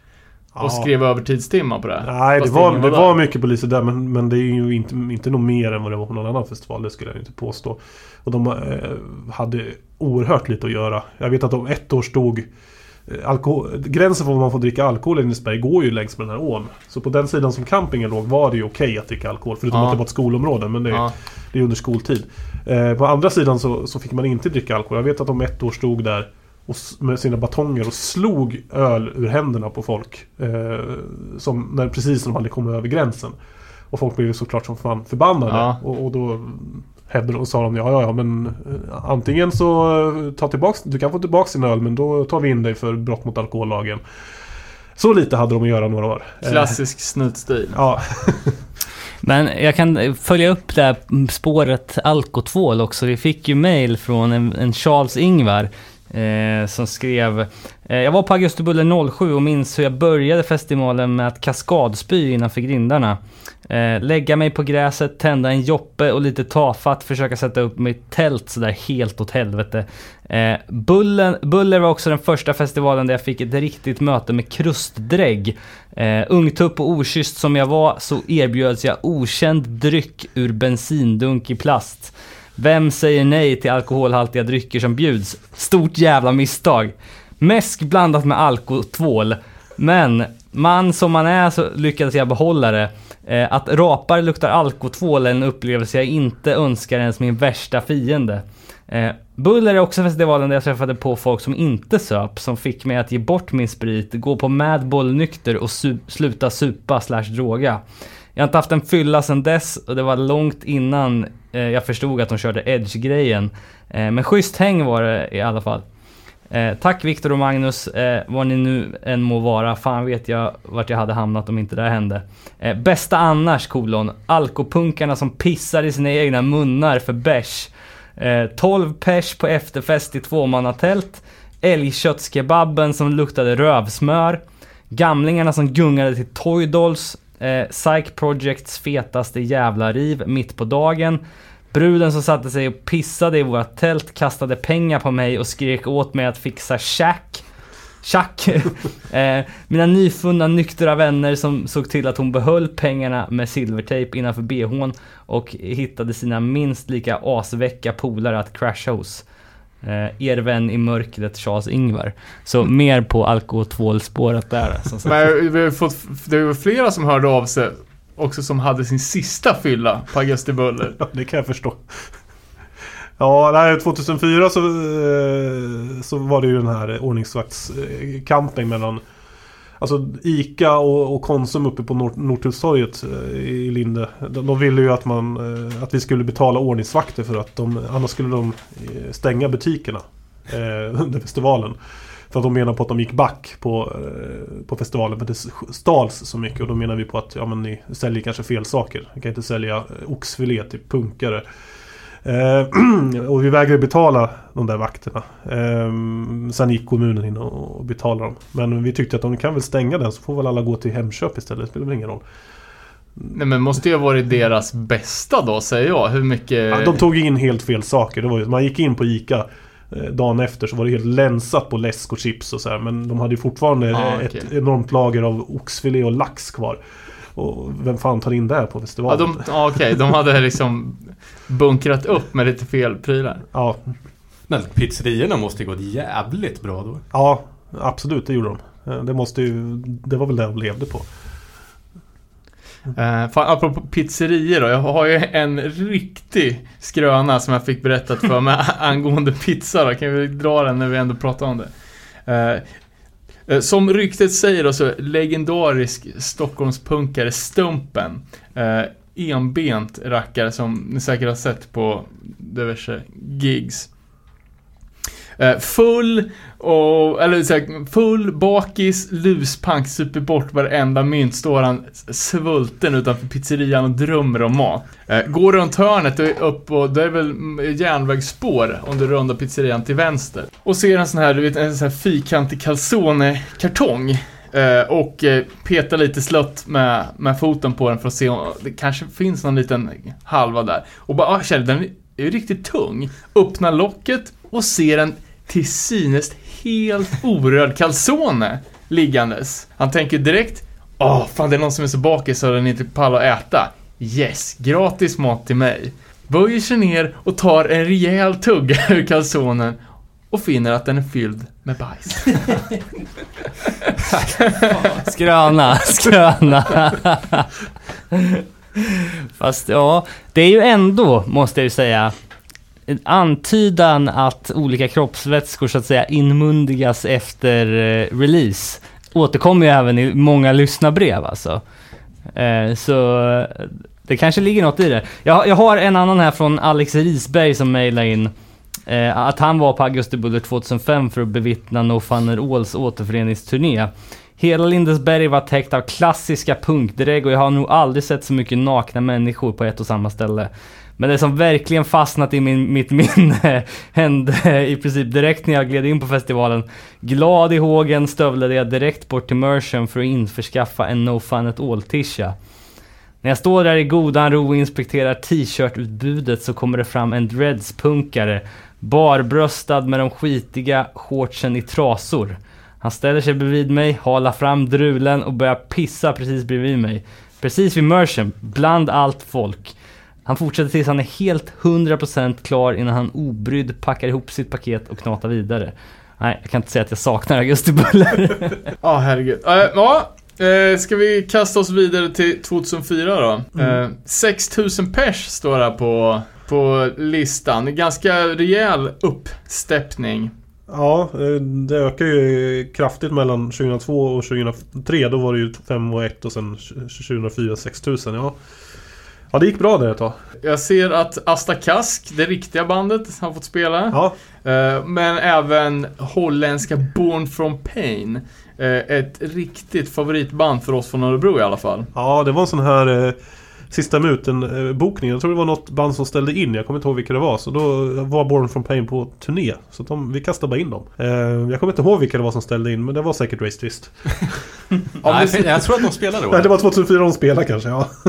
och Ja. skrev övertidstimmar på det. Nej, det Fast var, ingen det var mycket poliser där men, men det är ju inte, inte något mer än vad det var på någon annan festival. Det skulle jag inte påstå. Och de eh, hade oerhört lite att göra. Jag vet att om ett år stod alkohol, Gränsen för vad man får dricka alkohol i Lindesberg går ju längs med den här ån. Så på den sidan som campingen låg var det ju okej att dricka alkohol. Förutom Ja. att det var ett skolområde. Men det, Ja. det är under skoltid. Eh, på andra sidan så, så fick man inte dricka alkohol. Jag vet att de ett år stod där och, med sina batonger och slog öl ur händerna på folk. Eh, som när, precis när de hade kommit över gränsen. Och folk blev såklart som fan förbannade. Ja. Och, och då hävdade och sa de ja, ja, ja, men eh, antingen så eh, ta tillbaks, du kan få tillbaks din öl men då tar vi in dig för brott mot alkohollagen. Så lite hade de att göra några år. Eh, Klassisk snutstil. ja, Men jag kan följa upp det här spåret alkotvål också. Vi fick ju mail från en, en Charles Ingvar eh, som skrev eh, Jag var på Augustibulle 07 och minns hur jag började festivalen med att kaskadspy innanför grindarna. Eh, lägga mig på gräset, tända en joppe och lite tafatt försöka sätta upp mitt tält sådär helt åt helvete. Eh, Bullen, Buller var också den första festivalen där jag fick ett riktigt möte med krustdrägg. Eh, ungtupp och okysst som jag var så erbjöds jag okänd dryck ur bensindunk i plast. Vem säger nej till alkoholhaltiga drycker som bjuds? Stort jävla misstag. Mäsk blandat med alkotvål. Men man som man är så lyckades jag behålla det. Eh, att rapar luktar alkotvål är en upplevelse jag inte önskar ens min värsta fiende. Eh, Buller är också festivalen där jag träffade på folk som inte söp, som fick mig att ge bort min sprit, gå på Madball nykter och su- sluta supa slash droga. Jag har inte haft en fylla sedan dess och det var långt innan eh, jag förstod att de körde Edge-grejen. Eh, men schysst häng var det i alla fall. Eh, tack Viktor och Magnus, eh, vad ni nu än må vara. Fan vet jag vart jag hade hamnat om inte det här hände. Eh, bästa annars, kolon. Alkopunkarna som pissar i sina egna munnar för bärs. Eh, 12 pers på efterfest i tvåmannatält. Älgköttskebaben som luktade rövsmör. Gamlingarna som gungade till Toy Dolls. Eh, Psych Projects fetaste jävla riv mitt på dagen. Bruden som satte sig och pissade i vårt tält kastade pengar på mig och skrek åt mig att fixa tjack. Tjack! eh, mina nyfunna nyktra vänner som såg till att hon behöll pengarna med silvertejp innanför bhn och hittade sina minst lika asväcka polare att crasha hos. Eh, er vän i mörkret Charles Ingvar. Så mer på alkoholspåret där. Men vi har fått, det var flera som hörde av sig också som hade sin sista fylla på Augustibuller. Ja, det kan jag förstå. Ja, nej, 2004 så, eh, så var det ju den här ordningsvaktscamping mellan Alltså ICA och, och Konsum uppe på Nord- eh, i Linde. De, de ville ju att, man, eh, att vi skulle betala ordningsvakter för att de, annars skulle de eh, stänga butikerna eh, under festivalen. För att de menar på att de gick back på, eh, på festivalen för att det stals så mycket. Och då menar vi på att ja, men ni säljer kanske fel saker. Ni kan inte sälja oxfilé till punkare. Eh, och vi vägrade betala de där vakterna. Eh, sen gick kommunen in och, och betalade dem. Men vi tyckte att de kan väl stänga den så får väl alla gå till Hemköp istället. Det spelar väl ingen roll. Nej men måste ju ha varit deras bästa då, säger jag. Hur mycket... Ja, de tog in helt fel saker. Det var ju, man gick in på ICA eh, dagen efter så var det helt länsat på läsk och chips och så här. Men de hade ju fortfarande Ja, eh, okej. ett enormt lager av oxfilé och lax kvar. Och vem fan tar in det här på Ja, festivalen? de, ja okej, de hade liksom... bunkrat upp med lite fel prylar. Ja, Men pizzerierna måste ju gått jävligt bra då. ja absolut det gjorde de. Eh, Det måste ju, det var väl det de levde på. Uh, fan, apropå pizzerior då, jag har ju en riktig skröna som jag fick berättat för mig angående pizza då. Kan vi dra den när vi ändå pratar om det? Eh, eh, som ryktet säger då så legendarisk Stockholmspunkare Stumpen. Uh, enbent rackare som ni säkert har sett på diverse gigs. Eh, full och, eller så här, full, bakis, luspank, super bort varenda mynt står han svulten utanför pizzerian och drömmer om mat. Eh, går runt hörnet och upp och det är väl järnvägsspår om du rundar pizzerian till vänster. Och ser en sån här, du vet, en sån här fyrkantig calzone-kartong. Eh, och peta petar lite slött med, med foten på den för att se om det kanske finns någon liten halva där. Och bara, ah, känner den är ju riktigt tung. Öppnar locket och ser en till synes helt orörd calzone liggandes. Han tänker direkt, åh, fan det är någon som är så bakis så den inte pallar att äta. Yes, gratis mat till mig. Böjer sig ner och tar en rejäl tugga ur calzonen och finner att den är fylld med bajs. Skröna, skröna. Fast ja, det är ju ändå, måste jag ju säga, en antydan att olika kroppsvätskor så att säga inmundigas efter eh, release. Återkommer ju även i många lyssnarbrev alltså. Eh, så eh, det kanske ligger något i det. Jag, jag har en annan här från Alex Risberg som mejlar in eh, att han var på Augustibuller 2005 för att bevittna No Fun Alls återföreningsturné. Hela Lindesberg var täckt av klassiska punkdrägg och jag har nog aldrig sett så mycket nakna människor på ett och samma ställe. Men det som verkligen fastnat i min, mitt minne hände i princip direkt när jag gled in på festivalen. Glad i hågen stövlade jag direkt bort till Merchant för att införskaffa en No Fun at All-tisha. När jag står där i godan ro och inspekterar t-shirt-utbudet så kommer det fram en dreads-punkare, barbröstad med de skitiga shortsen i trasor. Han ställer sig bredvid mig, halar fram drulen och börjar pissa precis bredvid mig. Precis vid Merchant, bland allt folk. Han fortsätter tills han är helt 100% klar innan han obrydd packar ihop sitt paket och knatar vidare. Nej, jag kan inte säga att jag saknar augustibuller. Ja, herregud. Eh, Ja, eh, ska vi kasta oss vidare till 2004 då? Eh, 6000 pers står här på, på listan. Ganska rejäl uppsteppning. Ja, eh, det ökar ju kraftigt mellan 2002 och 2003. Då var det ju 5 och 1 och sen 2004 6000. Ja. ja, det gick bra där ett tag. Jag ser att Asta Kask, det riktiga bandet, har fått spela. Ja, Eh, men även holländska Born from Pain. Eh, ett riktigt favoritband för oss från Örebro i alla fall. ja det var en sån här Sista minuten eh, bokning. Jag tror det var något band som ställde in. Jag kommer inte ihåg vilka det var. Så då var Born from Pain på turné. Så de, vi kastade bara in dem. Eh, jag kommer inte ihåg vilka det var som ställde in. Men det var säkert Race Twist. Nej, jag tror att de spelade då. Nej, det var 2004 de spelade kanske. Ja.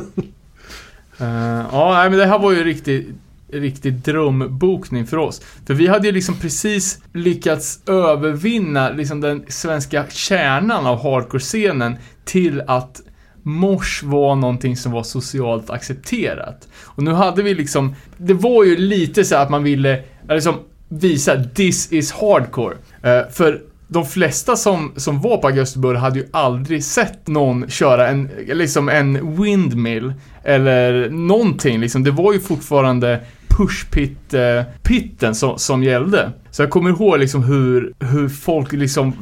Eh, ja, men det här var ju riktigt riktig drömbokning för oss. För vi hade ju liksom precis lyckats övervinna liksom den svenska kärnan av hardcore-scenen till att mors var någonting som var socialt accepterat. Och nu hade vi liksom, det var ju lite så att man ville liksom visa this is hardcore. Uh, för de flesta som, som var på Augustibull hade ju aldrig sett någon köra en, liksom en windmill eller någonting liksom. Det var ju fortfarande pushpit-pitten eh, som, som gällde. Så jag kommer ihåg liksom hur, hur folk liksom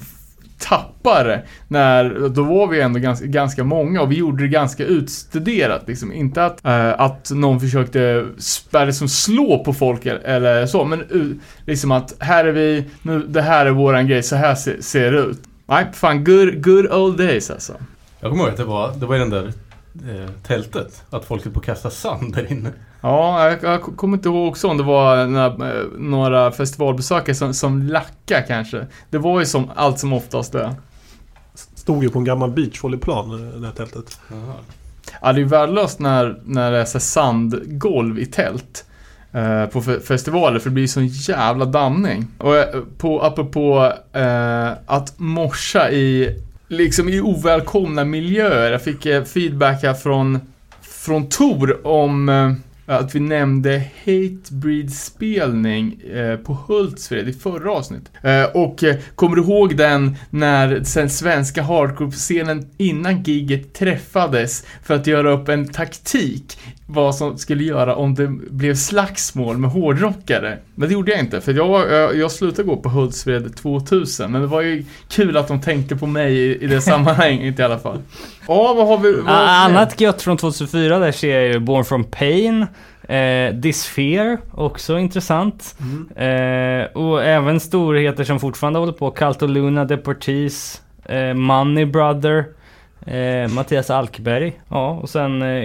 tappar när, då var vi ändå ganska, ganska många och vi gjorde det ganska utstuderat liksom. Inte att, eh, att någon försökte liksom slå på folk eller, så, men liksom att här är vi, nu, det här är våran grej, så här ser, ser det ut. Nej, fan, good, good old days alltså. Jag kommer ihåg att det var, det var den där tältet. Att folk höll på att kasta sand där inne. Ja, jag, jag kommer inte ihåg också om det var några, eh, några festivalbesökare som, som lacka kanske. Det var ju som allt som oftast det. Stod ju på en gammal beachvolleyplan, eh, det här tältet. Ja, det är ju värdelöst när, när det är så sandgolv i tält. Eh, på fe- festivaler för det blir sån jävla dammning. Och eh, på, apropå eh, att morsa i, liksom i ovälkomna miljöer. Jag fick eh, feedback här från, från Tor om, eh, att vi nämnde Hatebreed spelning eh, på Hultsfred i förra avsnittet. Och kommer du ihåg den när den svenska hardcore-scenen innan giget träffades för att göra upp en taktik vad som skulle göra om det blev slagsmål med hårdrockare. Men det gjorde jag inte, för jag, var, jag, jag slutade gå på Hultsfred 2000, men det var ju kul att de tänkte på mig i, i det sammanhanget i alla fall. Ja, vad har vi? Vad Ah, Annat gött från 2004 där ser jag ju Born from Pain. Eh, Dysphere, också intressant. Eh, och även storheter som fortfarande håller på. Calto Luna, Deportees, eh, Money Brother, eh, Mattias Alkberg. Ja, och sen eh,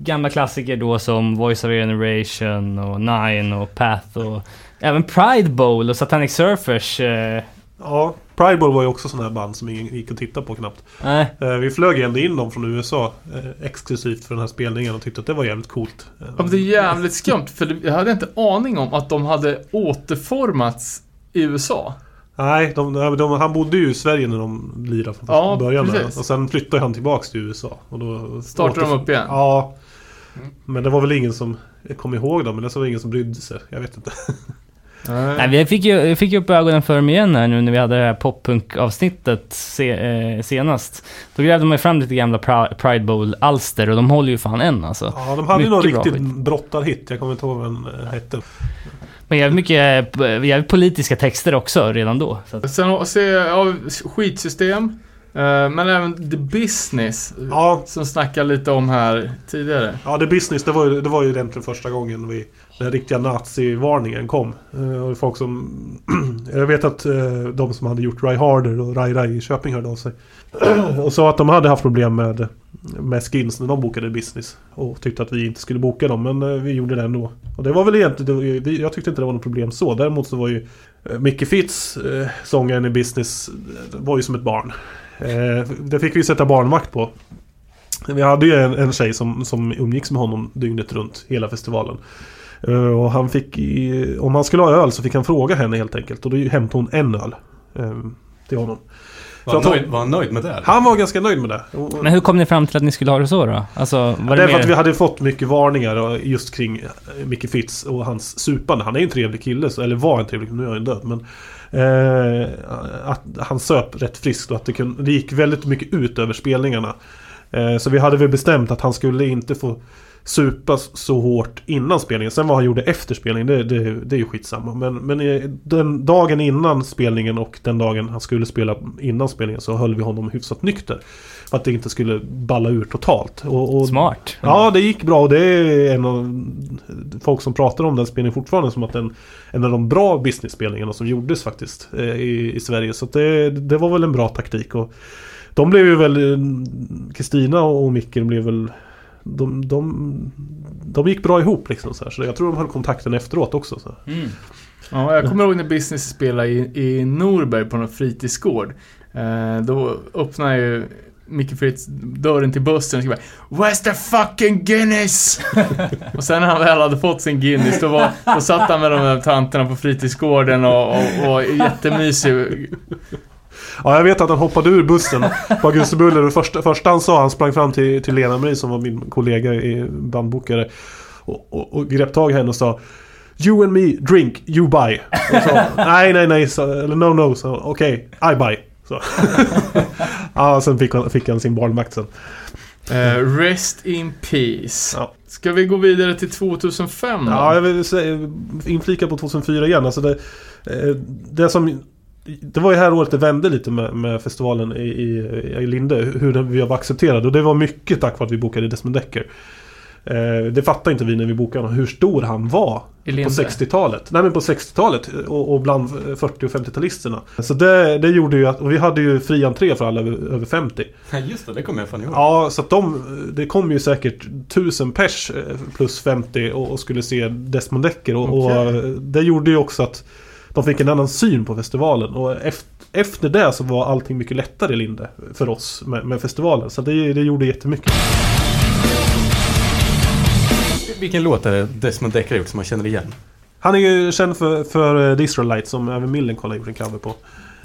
gamla klassiker då som Voice of Generation och Nine och Path och även Pride Bowl och Satanic Surfers. Eh, Ja, Pride Bowl var ju också sådana här band som ingen gick att titta på knappt. Eh, Vi flög ändå in dem från USA exklusivt för den här spelningen och tyckte att det var jävligt coolt. Ja, men det är jävligt skumt, för jag hade inte aning om att de hade återformats i USA. Nej, de, de, de, han bodde ju i Sverige när de lirade från Ja, början. precis. Och sen flyttade han tillbaks till USA. Och då Startade de upp igen? Ja. Men det var väl ingen som kom ihåg dem, men det var ingen som brydde sig. Jag vet inte. Nej, vi fick ju, vi fick ju upp ögonen för dem igen här nu när vi hade det här poppunk-avsnittet se, eh, senast. Då grävde man ju fram lite gamla Pri- Pride Bowl-alster och de håller ju fan än alltså. Ja, de hade ju någon riktigt brottarhit. Jag kommer inte ihåg vad den eh, hette. Men jävligt mycket eh, jävligt politiska texter också redan då. Så att, Sen ser jag ja, skitsystem, eh, men även The Business, Ja, som snackade lite om här tidigare. Ja, The Business, det var ju, det var ju egentligen första gången vi, den riktiga nazi-varningen kom. Eh, och folk som... jag vet att de som hade gjort Rai Harder och Rai Rai i Köping hörde av sig. och sa att de hade haft problem med, med skins när de bokade Business. Och tyckte att vi inte skulle boka dem, men eh, vi gjorde det ändå. Och det var väl egentligen... Jag tyckte inte det var något problem så. Däremot så var ju Micke Mickey Fitz, eh, sångaren i Business, var ju som ett barn. Det fick vi sätta barnvakt på. Vi hade ju en, en tjej som, som umgicks med honom dygnet runt hela festivalen. Och han fick om han skulle ha öl så fick han fråga henne helt enkelt. Och då hämtade hon en öl till honom. Var han, nöjd, var han nöjd med det? Han var ganska nöjd med det. Men hur kom ni fram till att ni skulle ha det så då? Alltså, var det det, är för mer... att vi hade fått mycket varningar och just kring eh, Mickey Fitz och hans supande. Han är ju en trevlig kille, så- eller var en trevlig kille, nu är han död. Men eh, att han söp rätt friskt och att det, kunde, det gick väldigt mycket ut över spelningarna. Eh, så vi hade väl bestämt att han skulle inte få supas så hårt innan spelningen. Sen vad han gjorde efter spelningen, det, det, det är ju skitsamma. Men, men den dagen innan spelningen och den dagen han skulle spela innan spelningen så höll vi honom hyfsat nykter. För att det inte skulle balla ur totalt. Och, och Smart. Ja, det gick bra och det är en av folk som pratar om den spelningen fortfarande som att den en av de bra business-spelningarna som gjordes faktiskt eh, i, i Sverige. Så det, det var väl en bra taktik. Och de blev ju väl, eh, Kristina och Micke blev väl de, de, de gick bra ihop liksom så, här. så jag tror de höll kontakten efteråt också. Så. Mm. Ja, jag kommer ihåg när Business spelade i, i Norberg på någon fritidsgård. Eh, då öppnade ju Micke Fritz dörren till bussen och skrev Where's the fucking Guinness? och sen när han väl hade fått sin Guinness då, var, då satt han med de där tanterna på fritidsgården och, och, och var jättemysig. Ja, jag vet att han hoppade ur bussen på Augustebuller. Det första, första han sa, han sprang fram till, till Lena-Marie som var min kollega i bandbokare. Och, och, och grep tag i henne och sa You and me, drink, you buy. Och så, nej, nej, nej, så, eller no, no, så okej, I buy. Så. ja, sen fick han, fick han sin barnvakt sen. Eh, rest in peace. Ja. Ska vi gå vidare till 2005 då? Ja, jag vill säga, inflika på 2004 igen. Alltså det, eh, det som... Det var ju här året det vände lite med, med festivalen i, i, i Linde. Hur den, vi var accepterade. Och det var mycket tack vare att vi bokade Desmond Decker. Eh, det fattade inte vi när vi bokade honom. Hur stor han var på Linde. 60-talet. Nej men på 60-talet. Och, och bland 40 och 50-talisterna. Så det, det gjorde ju att... Och vi hade ju fri entré för alla över, över 50. Ja, just det. Det kommer jag fan ihåg. Ja, så att de, det kom ju säkert 1000 pers eh, plus 50 och, och skulle se Desmond Decker. Och, och Okej. eh, det gjorde ju också att de fick en annan syn på festivalen. Och efter, efter det så var allting mycket lättare i Linde för oss med, med festivalen. Så det, det gjorde jättemycket. Vilken låt är det Desmond Decker har gjort som man känner igen? Han är ju känd för, för eh, The som även Millencolin gjort en cover på.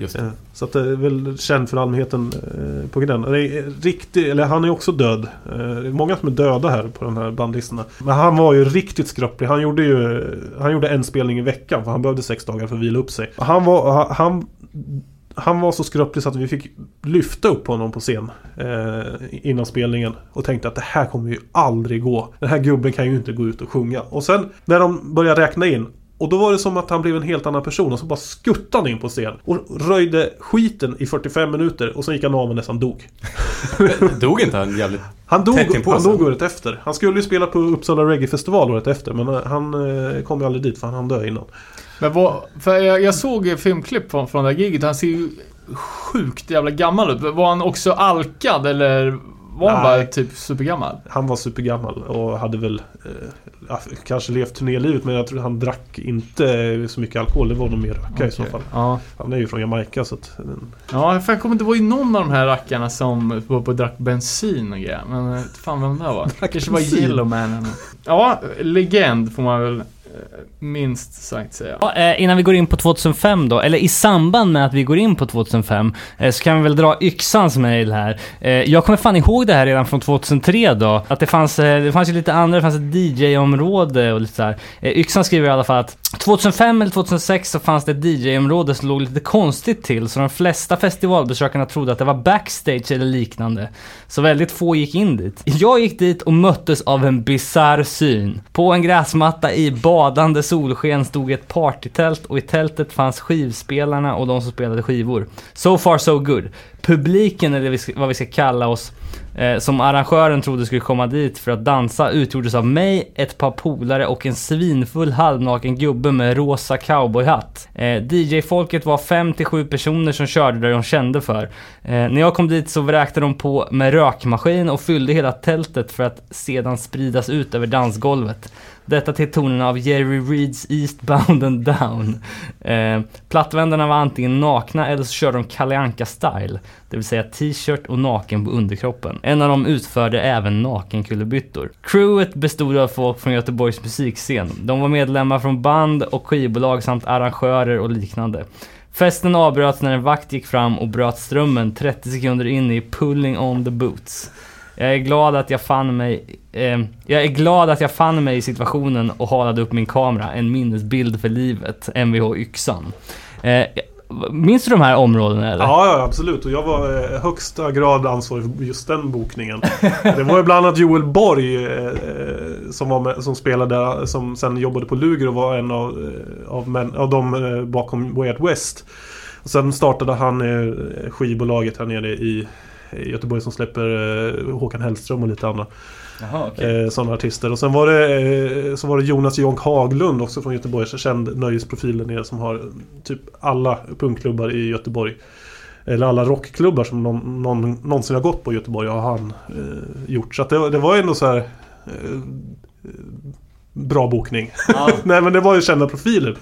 Just det. Eh, så att det är väl känd för allmänheten eh, på den. Det är riktigt, eller han är också död. Eh, det är många som är döda här på den här bandlistorna. Men han var ju riktigt skröplig. Han gjorde ju han gjorde en spelning i veckan för han behövde sex dagar för att vila upp sig. Han var, han, han var så skröplig så att vi fick lyfta upp honom på scen eh, innan spelningen. Och tänkte att det här kommer ju aldrig gå. Den här gubben kan ju inte gå ut och sjunga. Och sen när de börjar räkna in och då var det som att han blev en helt annan person och så bara skuttade han in på scen. Och röjde skiten i 45 minuter och sen gick han av och nästan dog. Dog inte han jävligt... Han dog, han dog året efter. Han skulle ju spela på Uppsala Reggae Festival året efter men eh, han eh, kom ju aldrig dit för han hann dö innan. Men vad, för jag, jag såg filmklipp från, från det här giget. Han ser ju sjukt jävla gammal ut. Var han också alkad eller var han Nej. bara typ supergammal? Han var supergammal och hade väl eh, kanske levt turnélivet men jag tror han drack inte så mycket alkohol. Det var nog mer röka i så fall. Ja. Han är ju från Jamaica så att... Ja, för jag kommer inte ihåg någon av de här rackarna som var på och drack bensin och grejer. Men eh, fan vem det var. Det kanske var bensin. Yellowman eller något. Ja, legend får man väl minst sagt säga. Ja, eh, innan vi går in på 2005 då, eller i samband med att vi går in på 2005, eh, så kan vi väl dra Yxans mail här. Eh, jag kommer fan ihåg det här redan från 2003 då, att det fanns, det fanns ju lite andra, det fanns ett DJ-område och lite sådär. Yxan skriver i alla fall att 2005 eller 2006 så fanns det ett DJ-område som låg lite konstigt till, så de flesta festivalbesökarna trodde att det var backstage eller liknande. Så väldigt få gick in dit. Jag gick dit och möttes av en bizarr syn. På en gräsmatta i badande solsken stod ett partytält och i tältet fanns skivspelarna och de som spelade skivor. So far so good. Publiken, eller vad vi ska kalla oss, eh, som arrangören trodde skulle komma dit för att dansa utgjordes av mig, ett par polare och en svinfull halvnaken gubbe med rosa cowboyhatt. Eh, DJ-folket var 5-7 personer som körde där de kände för. Eh, när jag kom dit så vräkte de på med rökmaskin och fyllde hela tältet för att sedan spridas ut över dansgolvet. Detta till tonerna av Jerry Reeds Eastbound and Down. Eh, plattvändarna var antingen nakna eller så körde de Kalle Anka-style. Det vill säga t-shirt och naken på underkroppen. En av dem utförde även nakenkullerbyttor. Crewet bestod av folk från Göteborgs musikscen. De var medlemmar från band och skivbolag samt arrangörer och liknande. Festen avbröts när en vakt gick fram och bröt strömmen 30 sekunder in i Pulling on the Boots. Jag är glad att jag fann mig eh, Jag är glad att jag fann mig i situationen och halade upp min kamera. En minnesbild för livet. Mvh Yxan. Eh, minns du de här områdena eller? Ja, ja, absolut. Och jag var i högsta grad ansvarig för just den bokningen. Det var ju bland annat Joel Borg eh, eh som, var med, som spelade där, som sen jobbade på Luger och var en av, eh, av, män, av dem eh, bakom Way Out West. Och sen startade han eh, skivbolaget här nere i i Göteborg som släpper eh, Håkan Hellström och lite andra Jaha, okej. eh, sådana artister. Och sen var det, eh, så var det Jonas Jonk Haglund också från Göteborg, känd nöjesprofil där nere som har typ alla punkklubbar i Göteborg. Eller alla rockklubbar som någon, någon, någonsin har gått på i Göteborg har han eh, gjort. Så det, det var ändå så här eh, bra bokning. Ja. Nej men det var ju kända profiler.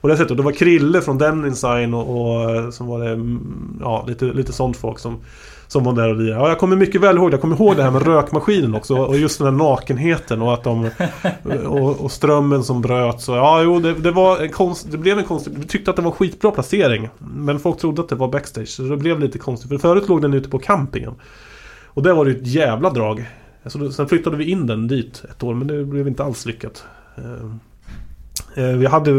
Och dessutom, det var Krille från Den Design och, och eh, som var det, mm, ja lite, lite sånt folk som som var där och lirade. Ja, jag kommer mycket väl ihåg. Jag kommer ihåg det här med rökmaskinen också. Och just den här nakenheten och att de... Och, och strömmen som bröts. Och, ja, jo, det, det var en konst, Det blev en konstig... Vi tyckte att det var en skitbra placering. Men folk trodde att det var backstage. Så det blev lite konstigt. För förut låg den ute på campingen. Och där var det ju ett jävla drag. Då- sen flyttade vi in den dit ett år. Men det blev inte alls lyckat. Eh, eh, Vi hade...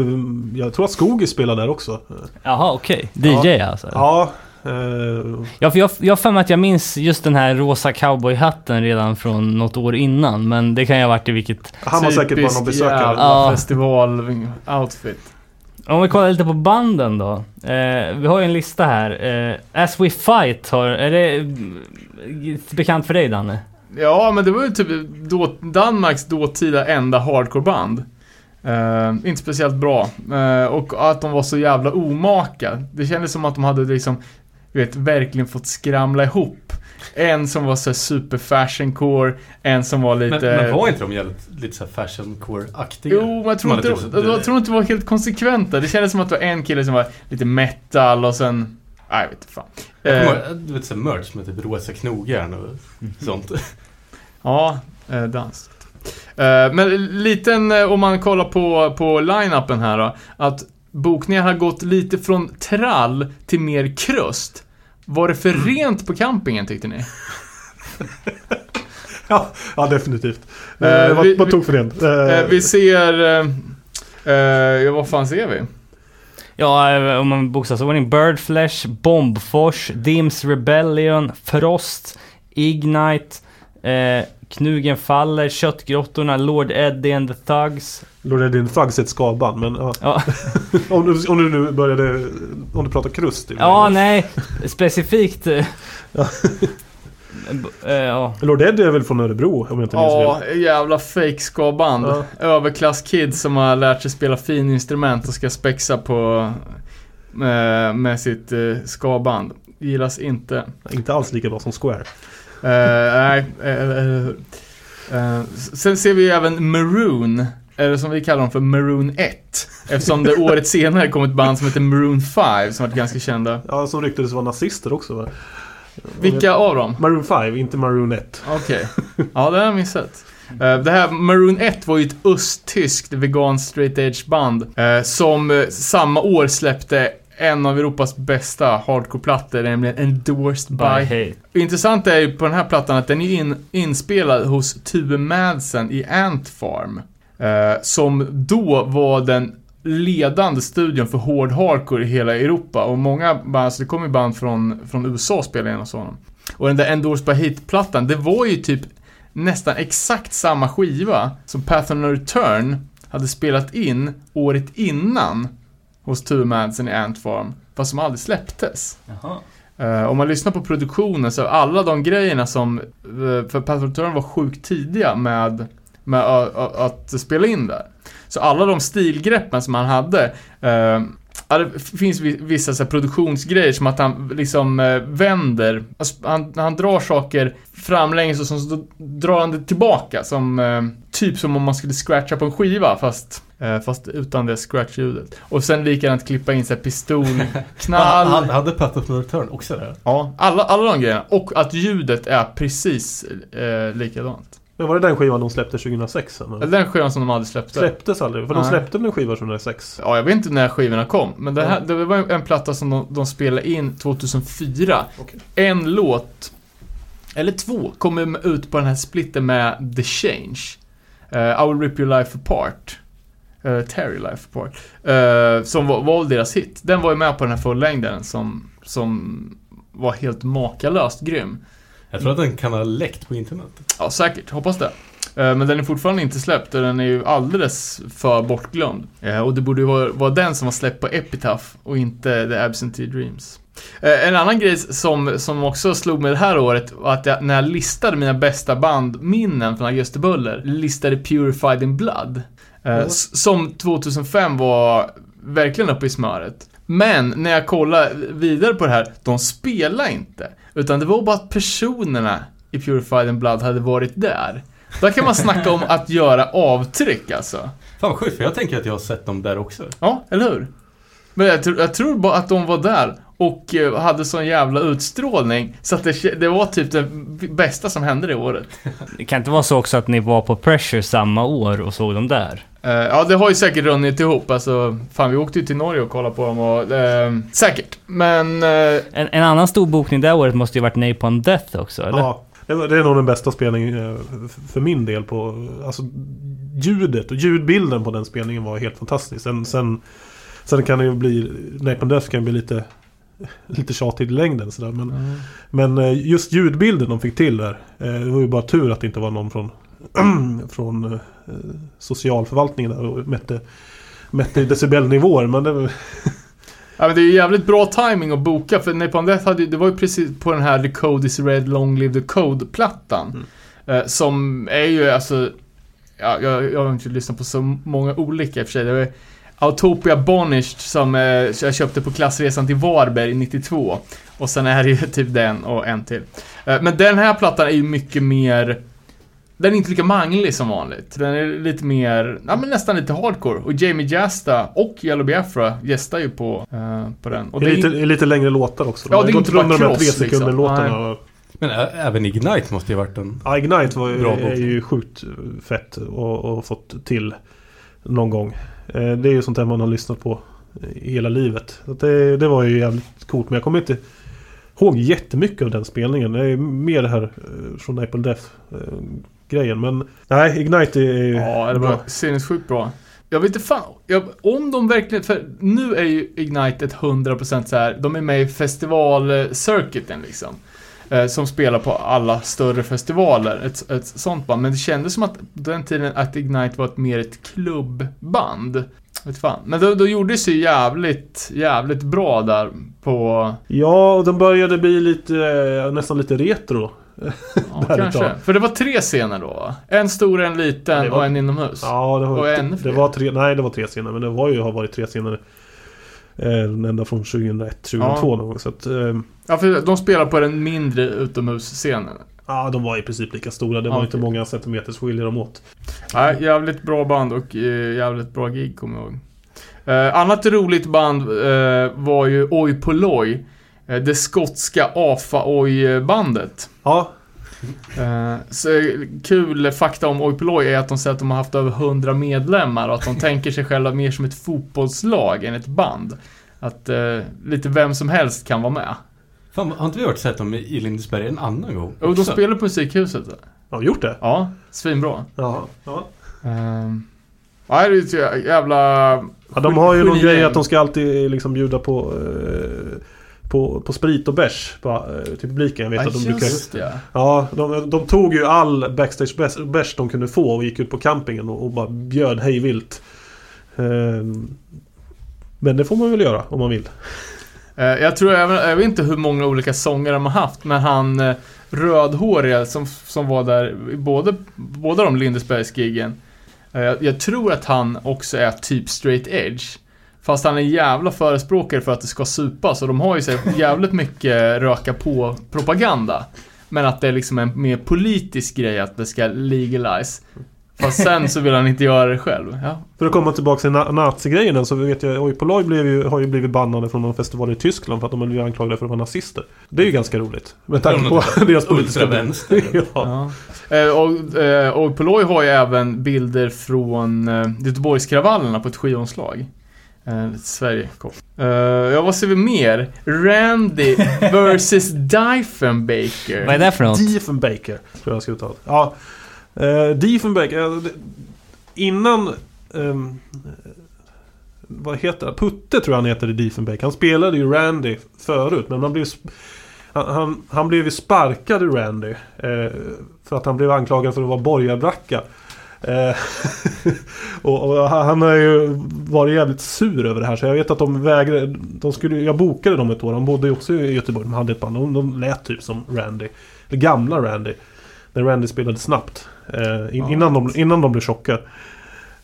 Jag tror att Skogi spelade där också. Jaha, okej. DJ alltså? Ja. Eh, Ja, för jag, jag har för mig att jag minns just den här rosa cowboyhatten redan från något år innan. Men det kan ju ha varit i vilket... Han var säkert bara någon besökare. jävla Ja. festival-outfit. Om vi kollar lite på banden då. Eh, vi har ju en lista här. Eh, As We Fight har... Är det mm, bekant för dig Danne? Ja, men det var ju typ då, Danmarks dåtida enda hardcoreband. Uh, inte speciellt bra. Eh, och att de var så jävla omaka. Det kändes som att de hade liksom, du vet, verkligen fått skramla ihop. En som var så super fashioncore, en som var lite... Men, men var inte de jävligt, lite såhär fashioncore-aktiga? Jo, men jag tror, inte, hade jag, typ- jag tror inte det var helt konsekventa. Det kändes som att det var en kille som var lite metal och sen... Nej, jag vet inte fan. Eh, kommer du vet såhär merch med typ rosa knogjärn och sånt. Ja, eh, dans. Eh, men liten, om man kollar på, på line-upen här då, att bokningar har gått lite från trall till mer krust. Var det för rent på campingen tyckte ni? Ja, ja definitivt. Eh, Eh, vad, vi- vad tog för det? Eh, vi ser... Eh, eh, ja, vad fan ser vi? Ja, om man bokstavsordning. Birdflesh, Bombfors, Dims Rebellion, Frost, Ignite, eh, Knugen faller, Köttgrottorna, Lord Eddie and the Thugs. Lord Eddie Thugs är ett skavband, men ja. Ja, om, du, om du nu började... Om du pratar krust. ja nej, specifikt. eh, Ja. eh, ja. Lord Eddie är väl från Örebro, om jag inte minns Ja, fel. jävla fake skaband. Ja. Överklasskids som har lärt sig spela fin instrument och ska spexa på med, med sitt eh, skaband. Gillas inte. Inte alls lika bra som Square. Eh, nej, eh? Eh, sen ser vi även Maroon. Eller som vi kallar dem för Maroon 1. Eftersom det året senare kom ett band som heter Maroon 5 som varit ganska kända. Ja, som ryktades vara nazister också va? Vilka av dem? Maroon 5, inte Maroon 1. Okej. Ja, det har jag missat. Eh, Det här Maroon 1 var ju ett östtyskt vegan straight edge band eh, som eh, samma år släppte en av Europas bästa hardcore-plattor, nämligen Endorsed By by hate. Intressant är ju på den här plattan att den är in, inspelad hos Tube Madsen i Ant Farm. Eh, som då var den ledande studion för hård hardcore i hela Europa. Och många band, alltså det kom ju band från, från USA och spelade in hos honom. Och den där Endorsed by Hate-plattan, det var ju typ nästan exakt samma skiva som Path of Return hade spelat in året innan hos Tube Madsen i Ant Farm. Fast som aldrig släpptes. Jaha. Eh, om man lyssnar på produktionen så alla de grejerna som, uh, för Path of Return var sjukt tidiga med, med ö- att spela in där. Så alla de stilgreppen som han hade, eh, det finns vi- vissa så produktionsgrejer som att han liksom eh, vänder, alltså, han, han drar saker framlänges och så, drar han det tillbaka som, eh, typ som om man skulle scratcha på en skiva fast, eh, fast utan det scratch-ljudet. Och sen likadant klippa in här pistolknall. Han hade Path of Return också där. Ja, alla, alla de grejerna. Och att ljudet är precis eh, likadant. Men var det den skivan de släppte 2006? Eller? Den skivan som de aldrig släppte. Släpptes aldrig? För de Nej. släppte väl en skiva 2006? Ja, jag vet inte när skivorna kom. Men det, här, det var en platta som de, de spelade in 2004. Okej. En låt, eller två, kommer ut på den här splitten med The Change. Uh, I will rip your life apart. Uh, tear your life apart. Eh, som var, var deras hit. Den var ju med på den här fullängden som, som var helt makalöst grym. Jag tror att den kan ha läckt på internet. Ja, säkert. Hoppas det. Eh, Men den är fortfarande inte släppt och den är ju alldeles för bortglömd. Eh, Och det borde ju vara, vara den som var släppt på Epitaph och inte The Absentee Dreams. Eh, En annan grej som, som också slog mig det här året var att jag, när jag listade mina bästa bandminnen från Augusti Buller, listade Purified in Blood. Mm. Som 2005 var verkligen uppe i smöret. Men när jag kollar vidare på det här, de spelar inte. Utan det var bara att personerna i Purified in Blood hade varit där. Där kan man snacka om att göra avtryck alltså. Fan vad sjukt, för jag tänker att jag har sett dem där också. Ja, eller hur? Men jag, tror- jag tror bara att de var där och eh, hade sån jävla utstrålning så att det, det var typ det bästa som hände det året. Det kan inte vara så också att ni var på Pressure samma år och såg dem där? Eh, ja, det har ju säkert runnit ihop. Alltså, fan vi åkte ju till Norge och kollade på dem och... eh, säkert. Men... eh, En, en annan stor bokning det året måste ju varit Napalm Death också, eller? Ja. Det är nog den bästa spelningen eh, för min del på... Alltså ljudet och ljudbilden på den spelningen var helt fantastisk. Sen, sen, sen kan det ju bli... Napalm Death kan bli lite... Lite tjatig i längden sådär. Men, men eh, just ljudbilden de fick till där. Det var ju bara tur att det inte var någon från... från eh, socialförvaltningen där och mätte... Mätte decibelnivåer. Men det. Ja men det är jävligt bra timing att boka för Napalm Death hade det var ju precis på den här The Code is Red Long Live the Code-plattan. Eh, som är ju alltså, ja, jag, jag har inte lyssnat på så många olika i och för sig. Det var Autopia Bonished som eh, jag köpte på klassresan till Varberg 92. Och sen är det ju typ den och en till. Men den här plattan är ju mycket mer den är inte lika manglig som vanligt. Den är lite mer, ja men nästan lite hardcore. Och Jamie Jasta och Yellow Biafra gästar ju på, eh, på den. Och Det det är är lite, är lite längre låtar också. Ja, har det är gått inte bara de här tre liksom. sekunder låtarna. Men även Ignite måste ju varit en... Ja, Ignite var, Bra är ju sjukt fett och, och fått till någon gång. Eh, Det är ju sånt där man har lyssnat på hela livet. Det, det var ju jävligt coolt men jag kommer inte ihåg jättemycket av den spelningen. Det är mer det här eh, från Apple Death eh, grejen. Men nej, Ignite är ju Ja, det var sinnessjukt bra. Jag vet inte fan, jag, om de verkligen, för nu är ju Ignite ett 100% så här, de är med i festivalcircuiten liksom. Eh, som spelar på alla större festivaler, ett, ett sånt band. Men det kändes som att den tiden att Ignite var ett, mer ett klubbband. Vet fan. Men då, då gjorde det sig jävligt, jävligt bra där på... Ja, och de började bli lite, nästan lite retro. Ja, kanske. För det var tre scener då va? En stor, en liten Det var- och en inomhus. Ja, det Och var, ännu det fler. var tre, nej det var tre scener men det var ju, har varit tre scener eh, ända från 2001, 2002 Ja. någon gång. Så att, eh, Ja, för de spelar på den mindre utomhusscenen. ja, de var i princip lika stora. Det Ja, var inte okej. många centimeters skiljer dem åt. Nej, jävligt bra band och eh, jävligt bra gig kommer jag ihåg. Eh, annat roligt band eh, var ju Oi Polloi. Eh, det skotska AFA-Oi-bandet. Ja, Eh, så kul fakta om Oi Polloi är att de säger att de har haft över 100 medlemmar och att de tänker sig själva mer som ett fotbollslag än ett band. Att eh, lite vem som helst kan vara med. Fan, har inte vi hört sett dem i Lindesberg en annan gång? Och de spelar på Musikhuset. har vi gjort det? Ja, svinbra. Ja. ja. Um, nej, det är jävla... ja de har ju någon grej att de ska alltid liksom bjuda på eh, på, på sprit och bärs på, eh, till publiken. Jag vet Ja, att de brukar... det. Ja, de, de tog ju all backstage bärs- de kunde få och gick ut på campingen och, och bara bjöd hej vilt. Ehm, Men det får man väl göra om man vill. Eh, Jag tror, jag vet inte hur många olika sångare de har haft, men han eh, rödhåriga som, som var där i både, båda de Lindesbergsgiggen. eh, Jag, jag tror att han också är typ straight edge. Fast han är en jävla förespråkare för att det ska supas och de har ju så jävligt mycket röka på-propaganda. Men att det är liksom en mer politisk grej att det ska legalize. Fast sen så vill han inte göra det själv. Ja, För att komma tillbaka till na- nazi-grejen så vet jag Oj Polloi blev ju, har ju blivit bannade från någon festival i Tyskland för att de har blivit anklagade för att vara nazister. Det är ju ganska roligt. Med tanke på deras politiska... Ultravänster. ja. Ja. Eh, och, eh, och har ju även bilder från eh, Göteborgskravallerna på ett skivomslag. Eh, Sverige uh, Ja, vad ser vi mer? Randy vs Diefenbaker. Vad är det för något? Diefenbaker, tror jag ska uttala. Ja. Uh, Diefenbaker, innan... ehm, vad heter det? Putte tror jag han heter i Diefenbaker. Han spelade ju Randy förut, men han blev... Han, han, han blev ju sparkad i Randy. eh, för att han blev anklagad för att vara borgarbracka. Eh, och, och han har ju varit jävligt sur över det här så jag vet att de vägrade de skulle, Jag bokade dem ett år, han bodde ju också i Göteborg, de hade ett band, de, de lät typ som Randy Eller gamla Randy När Randy spelade snabbt eh, in, innan, de, innan de blev tjocka.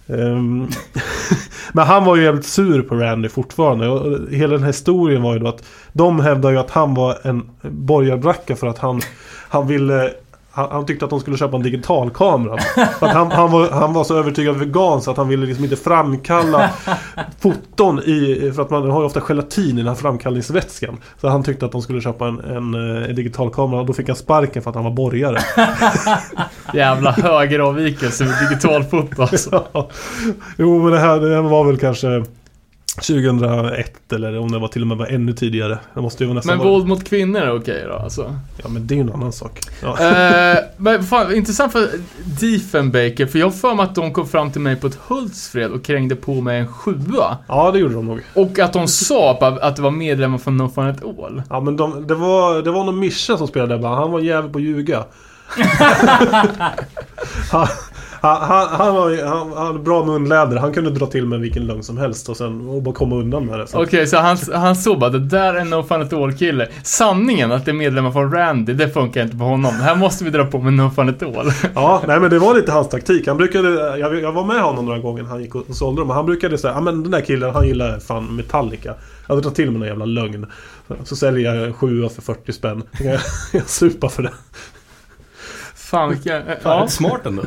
Ehm, Men han var ju jävligt sur på Randy fortfarande och hela den här historien var ju då att De hävdar ju att han var en borgarbracka för att han Han ville han, han tyckte att de skulle köpa en digitalkamera. För att han, han, var, han var så övertygad vegan så att han ville liksom inte framkalla foton i... För att man har ju ofta gelatin i den här framkallningsvätskan. Så han tyckte att de skulle köpa en, en, eh, en digitalkamera och då fick han sparken för att han var borgare. Jävla högeravvikelse med digitalfoto alltså. jo men det här, det här var väl kanske 2001 eller om det var till och med var ännu tidigare. Det måste ju vara nästan Men våld mot kvinnor är okej då alltså. Ja men det är ju en annan sak. Ja. Eh, men fan, intressant för Diefenbaker, för jag har för mig att de kom fram till mig på ett Hultsfred och krängde på mig en sjua. ja det gjorde de nog. Och att de sa att det var medlemmar från No Fun At All. Ja men de, det, var, det var någon Mischa som spelade där bara. Han var jävel på att ljuga. han, han, han, var, han, hade bra munläder. Han kunde dra till med vilken lögn som helst och sen och bara komma undan med det. Så. Okej, så han, han såg bara, det där är en No Fun At All kille. Sanningen att det är medlemmar från Randy, det funkar inte på honom. Det här måste vi dra på med No Fun At All. Ja, nej men det var lite hans taktik. Han brukade, jag, jag var med honom några gånger han gick och sålde dem. Han brukade säga, ja men den där killen han gillar fan Metallica. Jag drar till med någon jävla lögn. Så säljer jag sjua för 40 spänn. Jag, jag supar för det. Fan vilken... eh, Fan, Ja, smart ändå.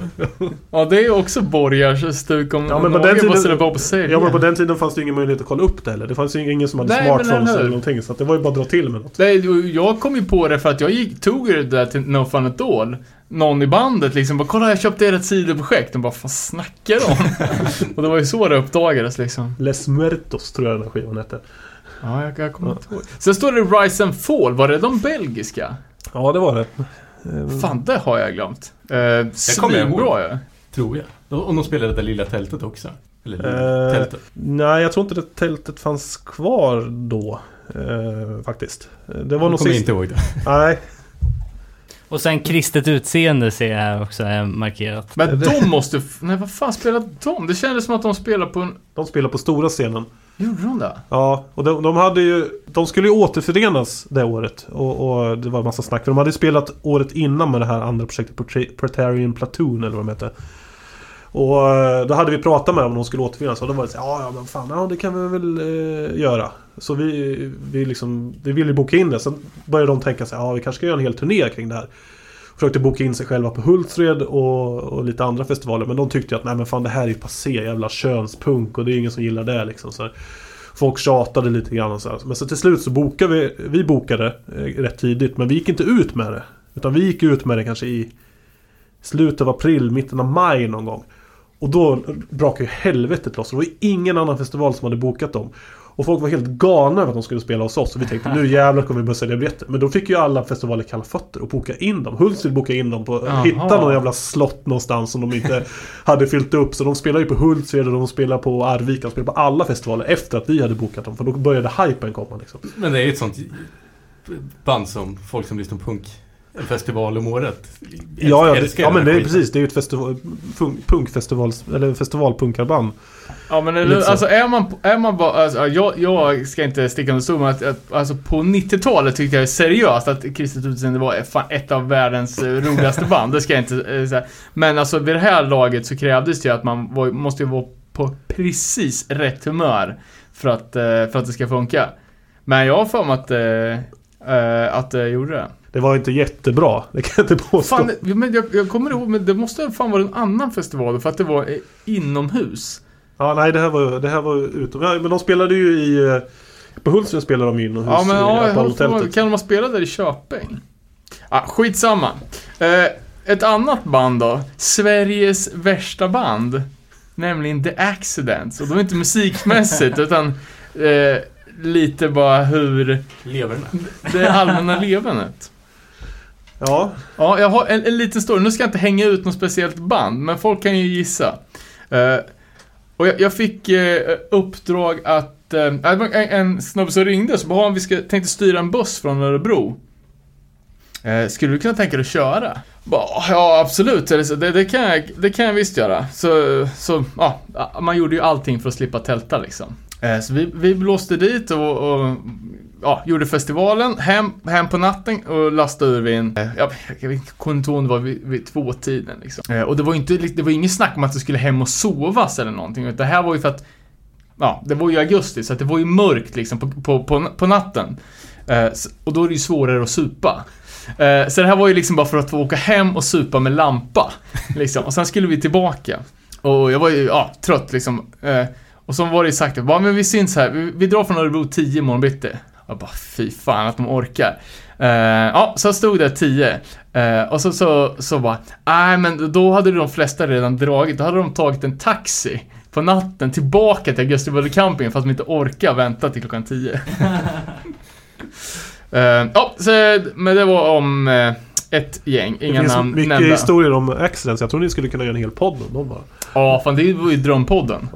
ja, det är ju också borgars stuk om Ja, men på den tiden- på sig. Ja men på den tiden fanns det ingen möjlighet att kolla upp det heller. Det fanns ju ingen som hade Nej, smartphones eller någonting. Så att det var ju bara att dra till med något. Nej, jag kom ju på det för att jag gick, tog ju det där till No Fun At All. någon i bandet liksom bara kolla jag köpte ert sidoprojekt. De bara vad snackar de om? och det var ju så det uppdagades liksom. Les Muertos tror jag den här skivan hette. Ja, jag, jag kommer inte ihåg. Sen står det Rise and Fall. Var det de belgiska? Ja, det var det. Eh, Fan, det har jag glömt. Eh, kommer jag ihåg. Svinbra ju. Tror jag. Och de spelade det där lilla tältet också. Eller Eh, tältet. Nej, jag tror inte det tältet fanns kvar då. Eh, faktiskt. Eh, Det var Jag nog kommer sist... inte ihåg det. Nej, Och sen kristet utseende ser jag här också är markerat. Men de måste... Nej, vad fan spelade de? Det kändes som att de spelade på en... de spelar på stora scenen. Gjorde de det? Ja, och de, de hade ju... De skulle ju återförenas det året. Och, och det var en massa snack. För de hade ju spelat året innan med det här andra projektet, Pretarian Platoon eller vad de hette. Och eh, då hade vi pratat med dem om de skulle återförenas. Och de var så här, ja, ja men fan, ja det kan vi väl eh, göra. Så vi, vi liksom, vi ville boka in det. Sen började de tänka sig, ja vi kanske ska göra en hel turné kring det här. Försökte boka in sig själva på Hultsfred och, och lite andra festivaler. Men de tyckte ju att nej men fan det här är ju passé, jävla könspunk och det är ingen som gillar det liksom. Så här. Folk tjatade lite grann och så här. Men så till slut så bokade vi, vi bokade eh, rätt tidigt. Men vi gick inte ut med det. Utan vi gick ut med det kanske i slutet av april, mitten av maj någon gång. Och då brakade ju helvetet loss. Det var ju ingen annan festival som hade bokat dem. Och folk var helt galna över att de skulle spela hos oss. Och vi tänkte nu jävlar kommer vi börja sälja biljetter. Men då fick ju alla festivaler kalla fötter och boka in dem. Hultsfred bokade in dem på... Jaha. Hitta någon jävla slott någonstans som de inte hade fyllt upp. Så de spelar ju på Hultsfred och de spelar på Arvika. De spelar på alla festivaler efter att vi hade bokat dem. För då började hypen komma liksom. Men det är ett sånt band som folk som lyssnar på punk en festival om året Ja, ja, det, ja men det är precis. Det är ju ett festival, punkfestivals... Eller festivalpunkarband. Ja men eller, så. alltså är man, är man bara, alltså, jag, jag ska inte sticka under stol med att, att alltså på 90-talet tyckte jag seriöst att Kristet utseende var fan ett av världens eh, roligaste band, det ska jag inte eh, säga. Men alltså vid det här laget så krävdes det ju att man var, måste ju vara på precis rätt humör för att, eh, för att det ska funka. Men jag har för mig att, att det gjorde det. Det var inte jättebra. Det kan jag inte påstå. Fan, men jag, jag kommer ihåg, men det måste fan vara en annan festival för att det var inomhus. Ja, nej det här var, det här var utom... Ja, men de spelade ju i... eh, På Hultsfred spelade de ju inomhus Ja men ja, jag kan de ha spelat där i Köping? Ah, skitsamma. Eh, ett annat band då. Sveriges värsta band. Nämligen The Accidents. Och de är inte musikmässigt utan eh, lite bara hur Leverna. det allmänna levernet. Ja, Ja, jag har en, en liten story. Nu ska jag inte hänga ut något speciellt band, men folk kan ju gissa. Eh, och jag, jag fick eh, uppdrag att... eh, det var en, en snubbe som ringde så bara, "Ah, vi ska, tänkte styra en buss från Örebro. Eh, skulle du kunna tänka dig att köra? Bara, ja, absolut. Det, det, kan jag, det kan jag visst göra. Så, så ja, man gjorde ju allting för att slippa tälta liksom. Eh, Så vi, vi blåste dit och, och ja, gjorde festivalen, hem, hem på natten och lastade ur vid en, eh, ja, jag vet inte, kommer inte ihåg om det var vid, vid tvåtiden liksom. Eh, och det var ju inte, det var inget snack om att du skulle hem och sovas eller någonting, utan det här var ju för att, ja, det var ju augusti, så att det var ju mörkt liksom på, på, på, på natten. Eh, och då är det ju svårare att supa. Så det här var ju liksom bara för att få åka hem och supa med lampa. Liksom. Och sen skulle vi tillbaka. Och jag var ju, ja, trött liksom. Och så var det ju sagt att, bara, men vi syns här, vi, vi drar från Örebro 10 imorgon bitti. Jag bara, fy fan att de orkar. Eh, ja, så stod det 10. Eh, och så, så, så bara, nej men då hade de flesta redan dragit, då hade de tagit en taxi på natten tillbaka till Augustibulle camping för att de inte orkar vänta till klockan 10. Eh, ja, så, men det var om ett gäng, det inga finns namn mycket nämnda. historier om accidents. Jag tror ni skulle kunna göra en hel podd om dem bara. Ja, fan det var ju drömpodden.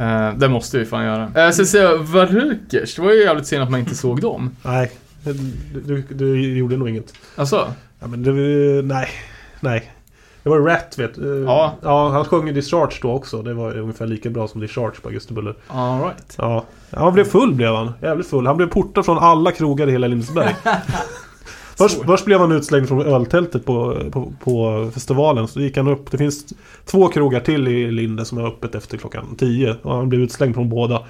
Uh, det måste vi fan göra. Uh, så säger jag, Varukers, det var ju jävligt synd att man inte såg dem. Nej, du, du, gjorde nog inget. Alltså, Ja, men det, nej, nej. Det var Rat vet du. Ja. ja. Han sjöng ju Discharge då också. Det var ungefär lika bra som Discharge på Augustibuller. alright. Ja. ja, han blev full blev han. Jävligt full. Han blev portad från alla krogar i hela Lindesberg. Först, först blev han utslängd från öltältet på, på, på festivalen. Så gick han upp. Det finns två krogar till i Linde som är öppet efter klockan 10. Och han blev utslängd från båda.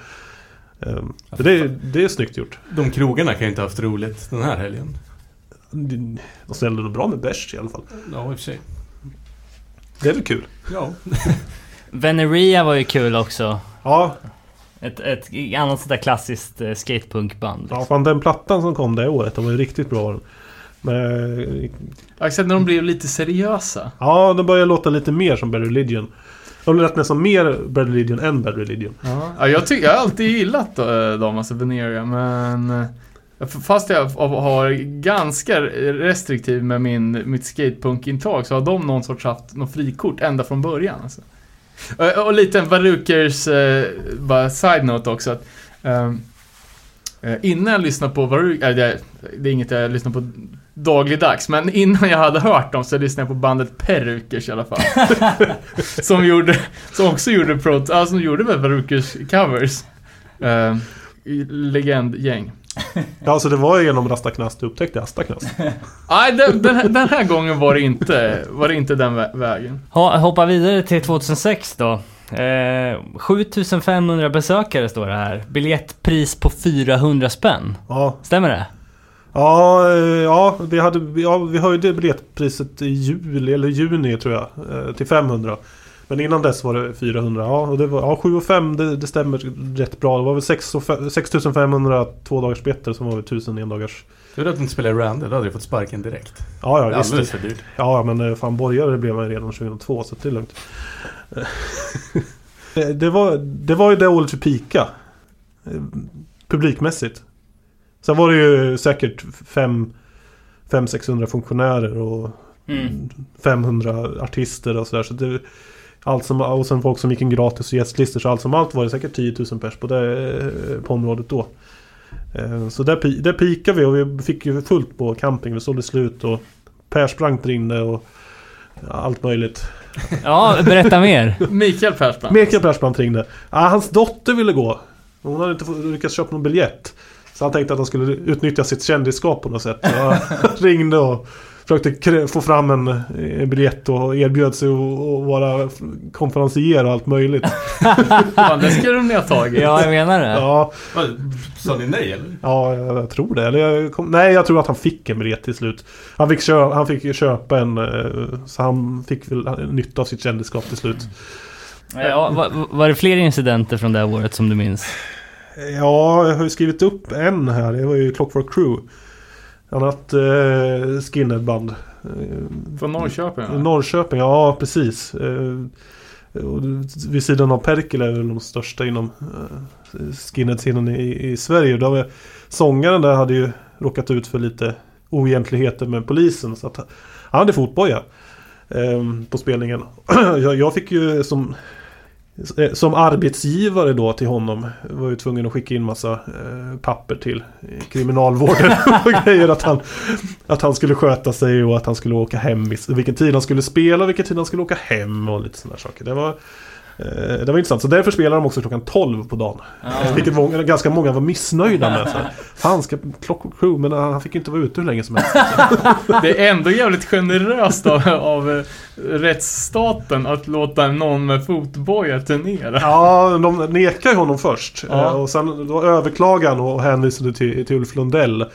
Ehm, det, det är snyggt gjort. De krogarna kan ju inte ha haft roligt den här helgen. De ställde nog bra med bärs i alla fall. Ja, i och för sig. Det är väl kul? Ja. Veneria var ju kul också. Ja, Ett, ett annat sånt där klassiskt eh, skatepunkband. Ja, fan den plattan som kom det året, den var ju riktigt bra. Eh, sett när de blev lite seriösa. Ja, de börjar låta lite mer som Bad Religion. De lät nästan mer Bad Religion än Bad Religion. Ja, jag, tycker, jag har alltid gillat eh, dem, alltså Veneria, men... eh, Fast jag har ganska restriktiv med min, mitt skatepunk-intag så har de någon sorts haft något frikort ända från början. Alltså. Och, och lite en Varukers, eh, bara side-note också. Att, eh, innan jag lyssnade på Varuk, äh, det, det är inget jag lyssnar på dagligdags, men innan jag hade hört dem så lyssnade jag på bandet Perukers i alla fall. som gjorde, som också gjorde pro, alltså som gjorde väl Varukers covers. Uh, legendgäng. Ja, så det var genom Rastaknast du upptäckte Astaknast. Nej, den, den, här- den här gången var det inte, var det inte den vä- vägen. Ha, hoppa vidare till 2006 då. Eh, 7500 besökare står det här. Biljettpris på 400 spänn. Ja, Stämmer det? Ja, eh, ja, vi, hade, ja, vi höjde biljettpriset i juli, eller juni tror jag, eh, till 500. Men innan dess var det 400. Ja, och det var, ja 7 och 5 det, det stämmer rätt bra. Det var väl 6 och fe- 6500 två dagars biljetter som var väl 1000 endagars. Tur att du inte spelade Randall, då hade du fått sparken direkt. Ja, Det är ja, visst. alldeles för dyrt. Ja, men eh, fan borgare blev man redan 2002 så det är lugnt. Det, var, det var ju det året vi pika Publikmässigt. Sen var det ju säkert 500-600 funktionärer och Mm. 500 artister och sådär. Så det, allt som, och sen folk som gick in gratis och gästlistor. Så allt som allt var det säkert 10 000 pers på, det, eh, på området då. Eh, Så där, där pikade vi och vi fick ju fullt på camping. Vi sålde slut och Persbrandt ringde och allt möjligt. Ja, berätta mer. Mikael Persbrandt. Mikael Persbrandt ringde. Ah, hans dotter ville gå. Hon hade inte fått- lyckats köpa någon biljett. Så han tänkte att han skulle utnyttja sitt kändisskap på något sätt. Så jag ringde och försökte få fram en, en biljett och erbjöd sig att vara konferencier och allt möjligt. Fan, det skulle de ha tagit. Ja, jag menar det. Ja, Sa ni nej eller? ja jag, jag tror det. Eller jag kom, nej, jag tror att han fick en biljett till slut. Han fick, kö, han fick köpa en, eh, så han fick väl nytta av sitt kändisskap till slut. Ja, var, var det fler incidenter från det här året som du minns? Ja, jag har ju skrivit upp en här. Det var ju Clockwork Crew. Annat eh, skinheadband. Eh, Från Norrköping va? Norrköping, ja precis. Eh, och vid sidan av Perkele är väl de största inom eh, skinhead-scenen i, i Sverige. Då var, sångaren där hade ju råkat ut för lite oegentligheter med polisen. Så att han hade fotboja eh, på spelningen. jag, jag fick ju som Eh, som arbetsgivare då till honom var ju tvungen att skicka in massa eh, papper till eh, kriminalvården och grejer att han, att han skulle sköta sig och att han skulle åka hem, vilken tid han skulle spela, vilken tid han skulle åka hem och lite sådana saker. Det var, det var intressant. Så därför spelade de också klockan 12 på dagen. Eh, Vilket många, ganska många var missnöjda med. Så här, Fan, ska Clockwork Crew, men han fick ju inte vara ute hur länge som helst. Det är ändå jävligt generöst av, av eh, rättsstaten att låta någon med fotboja turnera. Ja, de nekade ju honom först. Ja. Eh, Och sen då överklagade han och hänvisade till, till Ulf Lundell.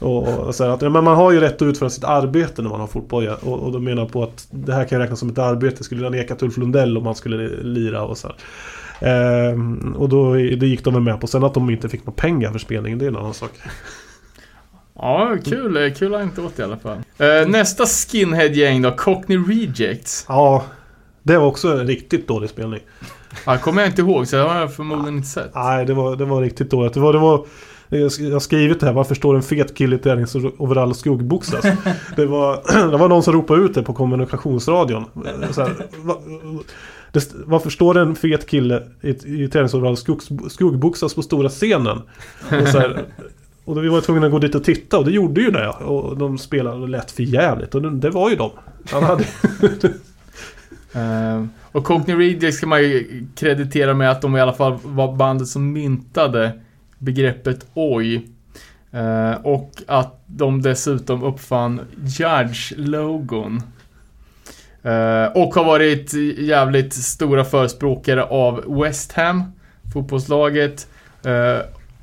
Och, och säger att ja, men man har ju rätt att utföra sitt arbete när man har fotboja. Och, och de menar på att det här kan räknas som ett arbete. Skulle jag nekat Ulf Lundell om han skulle lira och så här. Ehm, och då det gick de väl med på. Sen att de inte fick några pengar för spelningen, det är en annan sak. Ja, kul. eh, Kul åt i alla fall. Eh, nästa skinhead-gäng då, Cockney Rejects. Ja, det var också en riktigt dålig spelning. Ja, kommer jag inte ihåg, så det har jag förmodligen inte sett. Nej, det var, det var riktigt dåligt. Det var, det var, jag har skrivit det här, varför står en fet kille i träningsoverall och skuggboxas? det, var, det var någon som ropade ut det på kommunikationsradion. Så här, va, det, varför står det en fet kille i, i träningsoverall och skugg, skuggboxas på stora scenen? Och, så här, och då vi var tvungna att gå dit och titta och det gjorde ju det. Och de spelade och lät för jävligt och det, det var ju de. Han hade, Eh, och Cockney Rejects ska man ju kreditera med att de i alla fall var bandet som myntade begreppet oj. Eh, och att de dessutom uppfann Judge-logon. Eh, och har varit jävligt stora förespråkare av West Ham, fotbollslaget. Eh,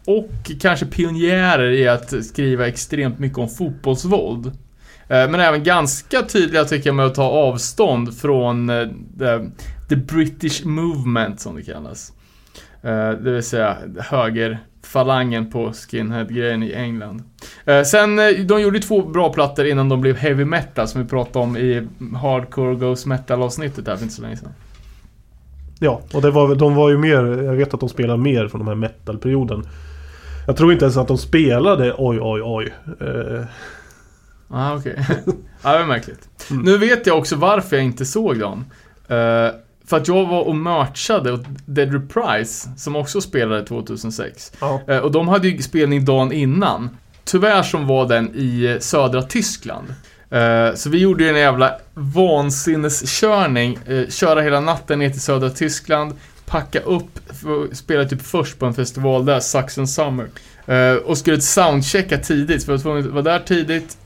och kanske pionjärer i att skriva extremt mycket om fotbollsvåld. Men även ganska tydliga tycker jag med att ta avstånd från the, the British Movement som det kallas. Det vill säga höger, falangen på skinhead-grejen i England. Eh, sen, eh, de gjorde två bra plattor innan de blev heavy metal som vi pratade om i Hardcore Ghost Metal avsnittet här för inte så länge sedan. Ja, och det var, de var ju mer... Jag vet att de spelade mer från den här metal-perioden. Jag tror inte ens att de spelade oj, oj, oj. Eh, Ah, okej. ja, det var märkligt. Mm. Nu vet jag också varför jag inte såg dem. Eh, för att jag var och merchade åt Dead Reprise, som också spelade 2006. ja. Eh, och de hade ju spelning dagen innan. Tyvärr som var den i eh, södra Tyskland. Eh, så vi gjorde ju en jävla vansinneskörning. Köra hela natten ner till södra Tyskland. Packa upp, spela typ först på en festival där, Saxon Summer. Och skulle soundchecka tidigt, för jag var tvungen att vara där tidigt.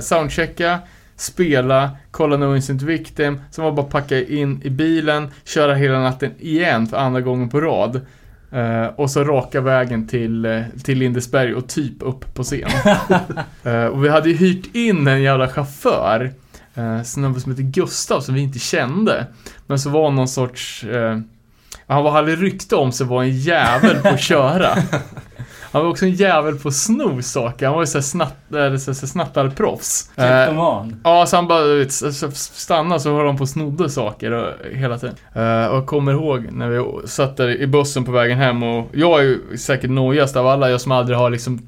Soundchecka, spela, kolla No Instant Victim. Sen var bara packa in i bilen, köra hela natten igen för andra gången på rad. Eh, och så raka vägen till, eh, till Lindesberg och typ upp på scen. Eh, och vi hade ju hyrt in en jävla chaufför. Uh, snubbe som heter Gustav som vi inte kände. Men så var någon sorts... eh, han var, hade rykte om sig vara en jävel på att köra. Han var också en jävel på att sno saker. Han var ju såhär snatt, eller så, snattarproffs. Eh, Kleptoman. Ja, så han bara vet, så- så stanna så höll han på och snodde saker och, hela tiden. Eh, och jag kommer ihåg när vi satt där i bussen på vägen hem och jag är ju säkert nojigast av alla, jag som aldrig har liksom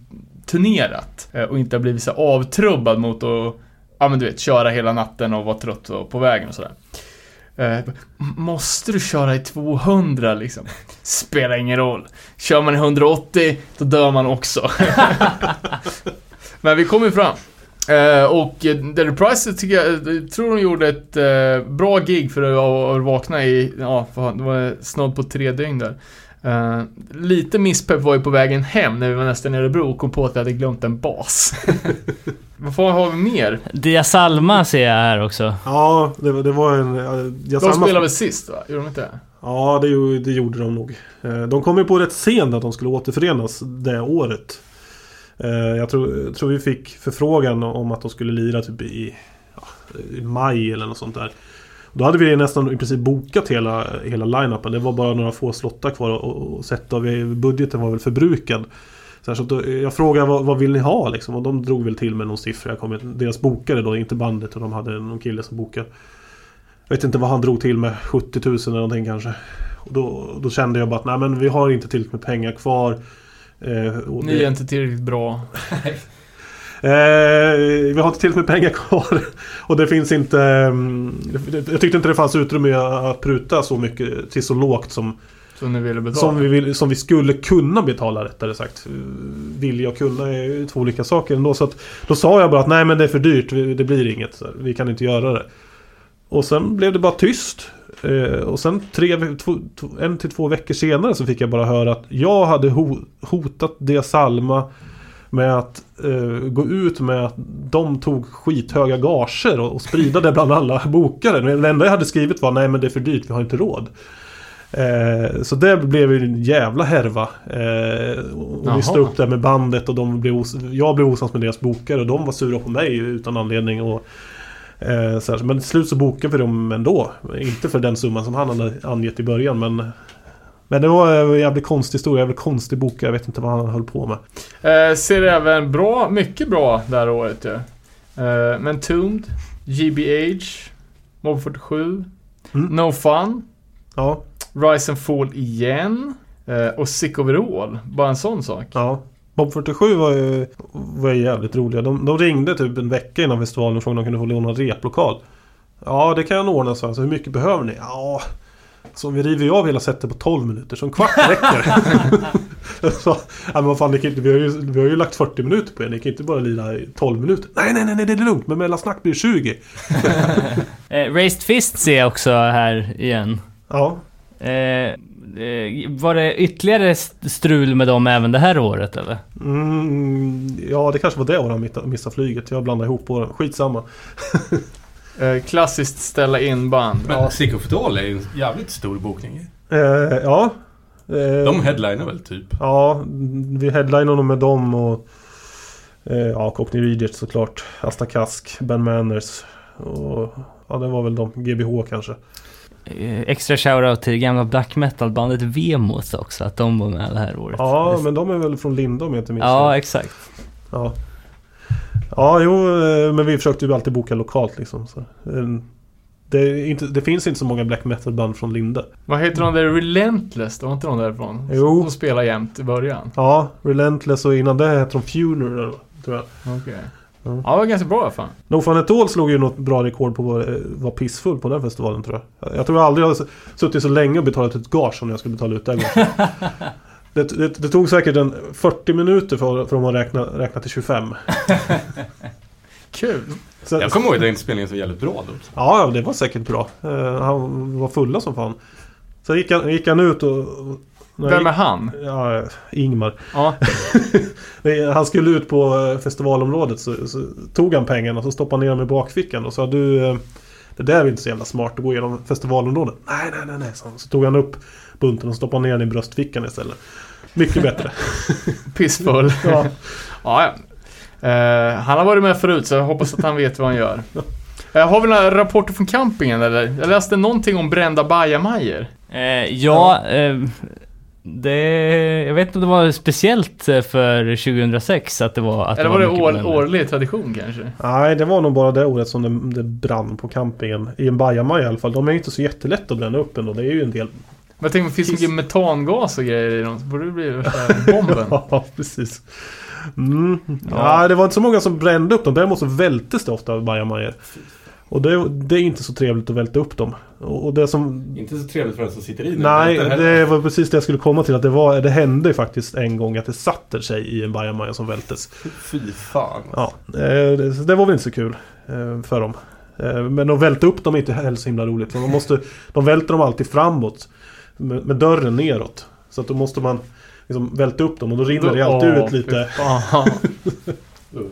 turnerat eh, och inte har blivit så avtrubbad mot att, ja men du vet, köra hela natten och vara trött och, på vägen och sådär. Eh, måste du köra i 200 liksom? Spelar ingen roll. Kör man i 180, då dör man också. Men vi kom ju fram. Eh, och eh, The Reprise eh, tycker jag, eh, jag tror de gjorde ett eh, bra gig för att, att vakna i, ja, det var snudd på tre dygn där. Eh, lite misspepp var ju på vägen hem när vi var nästan i Örebro och kom på att vi hade glömt en bas. Vad har vi mer? Dia Salma ser jag här också. Ja, det, var- det var en... ja, Jag De spelade väl sist va? Gjorde de inte det? Ja, det, det gjorde de nog. Eh, De kom ju på rätt sent att de skulle återförenas det året. Eh, Jag tror, jag tror vi fick förfrågan om att de skulle lira typ i, ja, i maj eller något sånt där. Då hade vi nästan i princip bokat hela, hela line-upen. Det var bara några få slottar kvar att- att sätta. och vi- Budgeten var väl förbrukad. Så här, så då, jag frågade vad, vad vill ni ha liksom? Och de drog väl till med någon siffra. Jag kommer, deras bokare då, inte bandet. Och de hade någon kille som bokade. Jag vet inte vad han drog till med. 70 000 eller någonting kanske. Och då, då kände jag bara att nej men vi har inte tillräckligt med pengar kvar. Eh, och Ni det- är inte tillräckligt bra. Eh, vi har inte tillräckligt med pengar kvar. Och det finns inte... mm, Jag tyckte inte det fanns utrymme att pruta så mycket till så lågt som, Som som, vi, vill, som vi skulle kunna betala rättare sagt. Vilja och kunna är två olika saker ändå. Så att, då sa jag bara att nej men det är för dyrt. Det blir inget. Så vi kan inte göra det. Och sen blev det bara tyst. Eh, och sen tre, två, en till två veckor senare så fick jag bara höra att jag hade ho, hotat Dia Salma med att eh, gå ut med att de tog skithöga gager och, och sprida det bland alla bokare. Men det enda jag hade skrivit var nej men det är för dyrt, vi har inte råd. Eh, så det blev ju en jävla härva. Eh, och vi stod upp där med bandet och de blev os- jag blev osams med deras bokare och de var sura på mig utan anledning. Och, eh, så här, men till slut så bokade vi dem ändå. Inte för den summan som han hade angett i början men men det var en jävligt konstig historia, jävligt konstig bokare. Jag vet inte vad han höll på med. Eh, ser även bra, mycket bra det här året ju. Eh, men Tombed, GBH, Mob 47, Mm. No Fun, Ja, Rise and Fall igen eh, och Sick Overall. Bara en sån sak. ja. Bob 47 var ju, var ju jävligt roliga. De, de ringde typ en vecka innan festivalen och frågade om de kunde få låna replokal. Ja, det kan jag ordna, så. Alltså, hur mycket behöver ni? Ja, så vi river av hela setet på 12 minuter, så en kvart räcker. så, men vad fan, ni kan inte, vi, har ju, vi har ju lagt 40 minuter på er, ni kan inte bara lira i 12 minuter. Nej, nej, nej, nej, det är lugnt, men mellansnack blir 20. Eh, Raised Fist ser jag också här igen. Ja, Eh, eh, var det ytterligare st- strul med dem även det här året eller? mm, ja det kanske var det året han missade flyget. Jag blandade ihop åren. Skitsamma. Eh, klassiskt ställa in band. Men Sick of All är ju en jävligt stor bokning. Eh, ja. Eh, De headliner väl typ? Ja, vi headlinade med dem och eh, ja, Cockney Rejects såklart. Asta Kask, Ben Manners och ja, det var väl de. GBH kanske. eh, extra shoutout till gamla black metal-bandet Vemos också, att de var med det här året. Ja, men de är väl från Lindom om jag inte minns Ja, exakt. ja. Ja, jo, eh, men vi försökte ju alltid boka lokalt liksom. Så. eh, Det, inte, det finns inte så många black metal-band från Linde. Vad heter de där Relentless? Det var inte de därifrån? Jo. Som spelade jämt i början. Ja, Relentless och innan det hette de Funeral, tror jag. Okej. Ja. Ja, det var ganska bra fan. No Fun At All slog ju något bra rekord på att vara- pissfull på den festivalen tror jag. Jag tror jag aldrig har suttit så länge och betalat ett gage som jag skulle betala ut här gången. Det, det, det tog säkert en 40 minuter för, för att räkna, räkna till 25. Kul. Så, Jag kommer ihåg den inspelningen som jävligt bra då. Ja, ja, det var säkert bra. Eh, han var fulla som fan. Sen gick han, gick han ut och... Vem är han? ja, Ingmar. Ja. Han skulle ut på eh, festivalområdet så, så tog han pengarna och så stoppade han ner dem i bakfickan och sa du eh, Det där är inte så jävla smart att gå igenom festivalområdet. Nej, nej, nej, nej. Så, så tog han upp bunten och stoppade ner den i bröstfickan istället. Mycket bättre. Pissfull. ja. Ja, ja. Eh, han har varit med förut så jag hoppas att han vet vad han gör. Eh, har vi några rapporter från campingen eller? Jag läste någonting om brända bajamajor. Eh, ja, det, jag vet inte om det var speciellt för 2006 att det var... Att Eller var det mycket år, bränder. årlig tradition kanske? Nej, det var nog bara det året som det, det brann på campingen. I en bajamaja i alla fall. De är ju inte så jättelätt att bränna upp ändå. Det är ju en del... Men jag tänker, finns det mycket metangas och grejer i dem? Så borde det bli värsta bomben. Ja, precis. Mm. Ja. det var inte så många som brände upp dem. Däremot så vältes det ofta av bajamajor. Och det, det är inte så trevligt att välta upp dem. Och det som... Inte så trevligt för den som sitter i den. Nej, det var precis det jag skulle komma till. Att det, var, det hände ju faktiskt en gång att det satte sig i en bajamaja som vältes. Fy fan. Ja, eh, det, det var väl inte så kul eh, för dem. Eh, Men att välta upp dem är inte heller så himla roligt. Man måste, de välter dem alltid framåt. Med, med dörren neråt. Så att då måste man liksom välta upp dem och då rinner det alltid ut lite.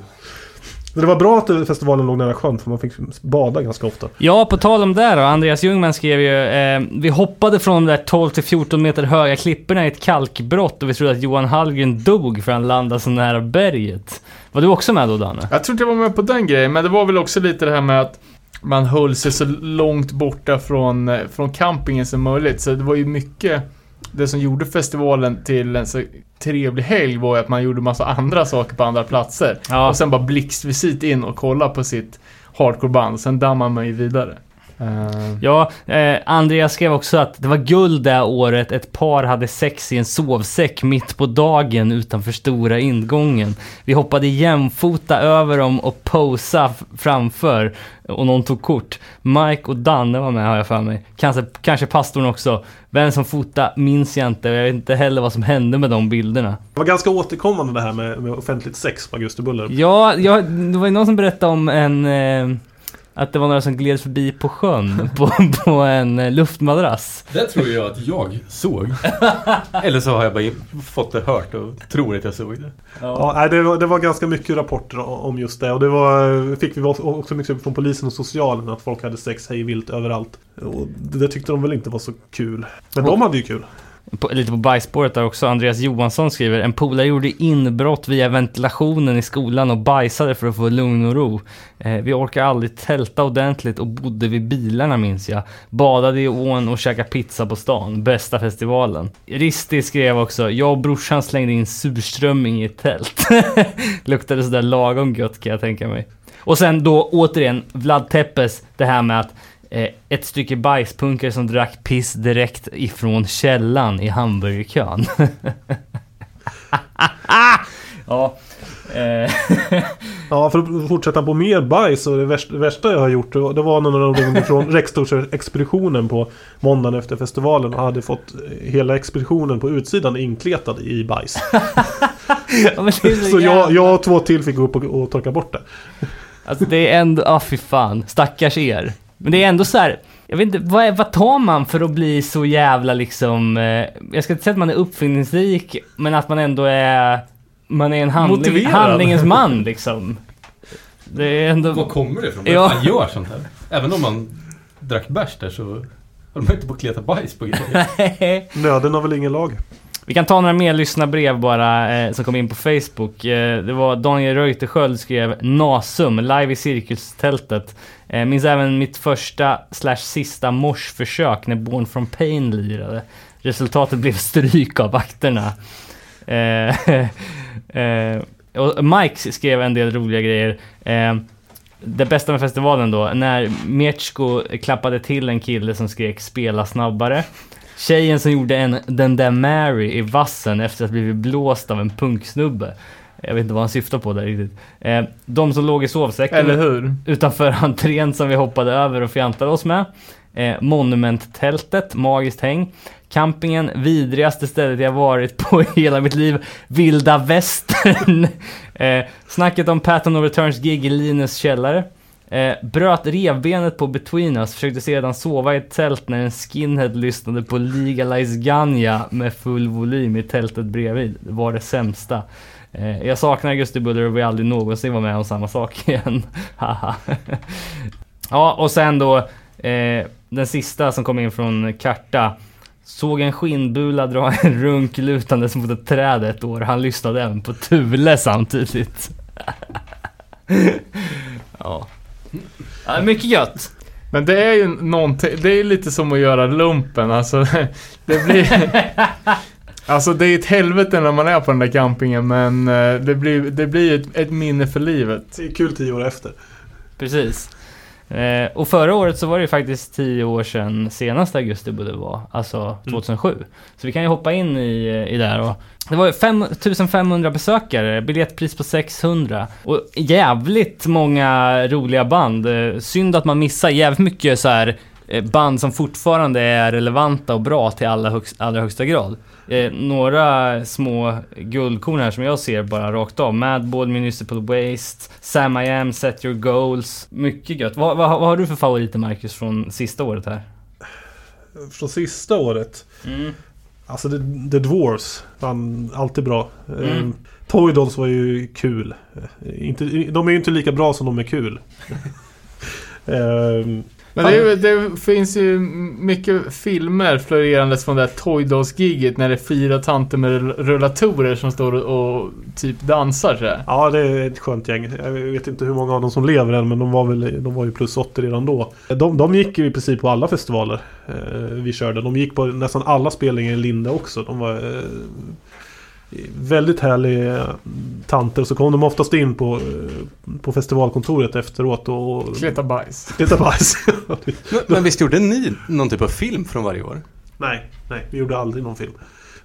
Men det var bra att festivalen låg nära sjön för man fick bada ganska ofta. Ja, på tal om det då. Andreas Ljungman skrev ju, eh, vi hoppade från de där 12-14 meter höga klipporna i ett kalkbrott och vi trodde att Johan Hallgren dog för han landade så nära berget. Var du också med då Danne? Jag tror inte jag var med på den grejen, men det var väl också lite det här med att man höll sig så långt borta från, eh, från campingen som möjligt. Så det var ju mycket det som gjorde festivalen till en så trevlig helg var ju att man gjorde massa andra saker på andra platser. Ja. Och sen bara blixtvisit in och kolla på sitt hardcoreband. Sen dammar man ju vidare. Eh, Ja, eh, Andreas skrev också att det var guld det året ett par hade sex i en sovsäck mitt på dagen utanför stora ingången. Vi hoppade jämfota över dem och posa framför och någon tog kort. Mike och Danne var med har jag för mig. Kanske, kanske pastorn också. Vem som fotade minns jag inte och jag vet inte heller vad som hände med de bilderna. Det var ganska återkommande det här med, med offentligt sex på Augustibuller. Ja, ja, det var ju någon som berättade om en... Eh, att det var några som gled förbi på sjön på, på en eh, luftmadrass. Det tror jag att jag såg. Eller så har jag bara fått det hört och tror att jag såg det. Ja, nej, det, var, det var ganska mycket rapporter om just det. Och det var, fick vi också mycket från polisen och socialen att folk hade sex hej vilt överallt. Och det tyckte de väl inte var så kul. Men de hade ju kul. På, lite på bajsspåret där också. Andreas Johansson skriver En polare gjorde inbrott via ventilationen i skolan och bajsade för att få lugn och ro. Eh, vi orkade aldrig tälta ordentligt och bodde vid bilarna minns jag. Badade i ån och käkade pizza på stan. Bästa festivalen. Risti skrev också Jag och brorsan slängde in surströmming i ett tält. Luktade sådär lagom gött kan jag tänka mig. Och sen då återigen Vlad Tepes, det här med att ett stycke bajspunkare som drack piss direkt ifrån källan i hamburgerkön. ja. Eh, Ja, för att fortsätta på mer bajs och det värsta, jag har gjort det var- när de ringde från rektorsexpeditionen på måndagen efter festivalen och hade fått hela expeditionen på utsidan inkletad i bajs. ja, så Så jag, jag och två till fick gå upp och, och torka bort det. Alltså det är ändå, ah fy fan, stackars er. Men det är ändå så här, jag vet inte, vad, är, vad tar man för att bli så jävla liksom, eh, jag ska inte säga att man är uppfinningsrik, men att man ändå är, man är en handling, Motiverad. handlingens man liksom. Det är ändå... Var kommer det ifrån? Ja. fan gör sånt här? Även om man drack bärs där så höll man inte på att kleta bajs på grejer. Nöden har väl ingen lag? Vi kan ta några mer lyssnarbrev bara eh, som kom in på Facebook. Eh, det var Daniel Reuterskiöld skrev Nasum, live i cirkustältet. Eh, minns även mitt första slash sista morsförsök när Born from Pain lirade. Resultatet blev stryk av vakterna. Eh, eh, och Mike skrev en del roliga grejer. Eh, det bästa med festivalen då, när Mietsko klappade till en kille som skrek spela snabbare. Tjejen som gjorde en Den där Mary i vassen efter att ha blivit blåst av en punksnubbe. Jag vet inte vad han syftar på där riktigt. Eh, de som låg i sovsäcken utanför entrén som vi hoppade över och fjantade oss med. Eh, Monumenttältet, magiskt häng. Campingen, vidrigaste stället jag varit på i hela mitt liv. Vilda västern. eh, snacket om Pattern of Returns gig i Linus källare. Eh, bröt revbenet på Between Us, försökte sedan sova i ett tält när en skinhead lyssnade på Legalize Ganja med full volym i tältet bredvid. Det var det sämsta. Eh, jag saknar Augusti Buller och vill aldrig någonsin vara med om samma sak igen. Ja, och sen då eh, den sista som kom in från Karta. Såg en skinnbula dra en runk lutandes mot ett träd ett år. Han lyssnade även på Thule samtidigt. ja ja. Mycket gött. Men det är ju någonting, det är lite som att göra lumpen alltså. Det blir... Alltså det är ett helvete när man är på den där campingen men eh, det blir, det blir ett, ett minne för livet. Det är kul tio år efter. Precis. Eh, och förra året så var det ju faktiskt 10 år sedan senaste augusti borde var, alltså 2007. Så vi kan ju hoppa in i, i där och det var ju 5500 besökare, biljettpris på 600 och jävligt många roliga band. Eh, synd att man missar jävligt mycket så här band som fortfarande är relevanta och bra till alla högst, allra högsta grad. Eh, några små guldkorn här som jag ser bara rakt av. Madball, Municipal Waste, Sam I Am, Set Your Goals. Mycket gött. Vad, vad, vad har du för favoriter Marcus från sista året här? Från sista året. Mm. Alltså The, The Dwarfs. Fan, alltid bra. Mm. Mm. Toy Dolls var ju kul. Eh, Inte, de är ju inte lika bra som de är kul. Ehm, Men det, det finns ju mycket filmer florerandes från det här Toy Dolls-giget när det är fyra tanter med rullatorer som står och, typ dansar så här. Ja, det är ett skönt gäng. Jag vet inte hur många av dem som lever än, men de var, väl, de var ju plus 80 redan då. De, de gick ju i princip på alla festivaler eh, vi körde. De gick på nästan alla spelningar i Linde också. De var eh, väldigt härliga tanter. Så kom de oftast in på, eh, på festivalkontoret efteråt och Kleta bajs. leta bajs. Men, men visst gjorde ni någon typ av film från varje år? nej, nej, vi gjorde aldrig någon film.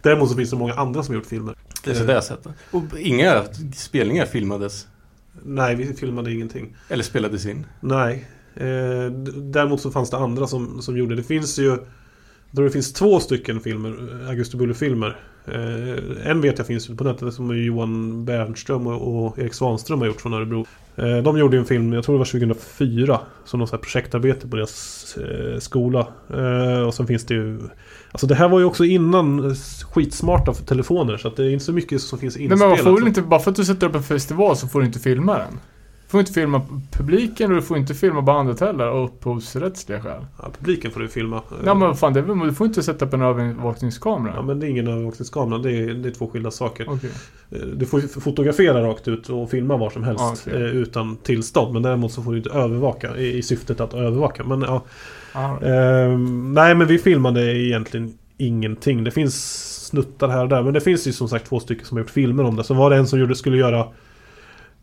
Däremot så finns det många andra som gjort filmer. Det är så det jag sett. Och inga spelningar filmades? Nej, vi filmade ingenting. Eller spelades in? Nej. Eh, däremot så fanns det andra som, som gjorde det. finns ju... Tror det finns två stycken filmer, Augusti Buller-filmer. Eh, en vet jag finns på nätet som Johan Bernström och, Erik Svanström har gjort från Örebro. Eh, de gjorde en film, jag tror det var 2004, som något projektarbete på deras eh, skola. Eh, och sen finns det ju... Alltså det här var ju också innan eh, skitsmarta för telefoner så att det är inte så mycket som finns Nej inspelat. men man får väl inte, bara för att du sätter upp en festival så får du inte filma den. Du får inte filma publiken och du får inte filma bandet heller av upphovsrättsliga skäl. Ja, publiken får du filma. Ja men fan, det är, du får inte sätta upp en övervakningskamera. Ja men det är ingen övervakningskamera, det är, det är två skilda saker. Okej. Eh, Du får fotografera rakt ut och filma var som helst okej. eh, utan tillstånd. Men däremot så får du inte övervaka i, i syftet att övervaka. Men ja, ehm, nej men vi filmade egentligen ingenting. Det finns snuttar här och där. Men det finns ju som sagt två stycken som har gjort filmer om det. Så var det en som gjorde, skulle göra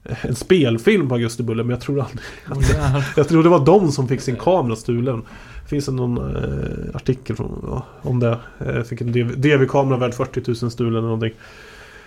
en spelfilm på Augusti Buller. Men jag tror aldrig... Åh, jävlar. Jag tror det var de som fick sin kamera stulen. Det finns en någon eh, artikel från, om det. Eh, fick en DV DV-kamera värd 40 000 stulen eller någonting.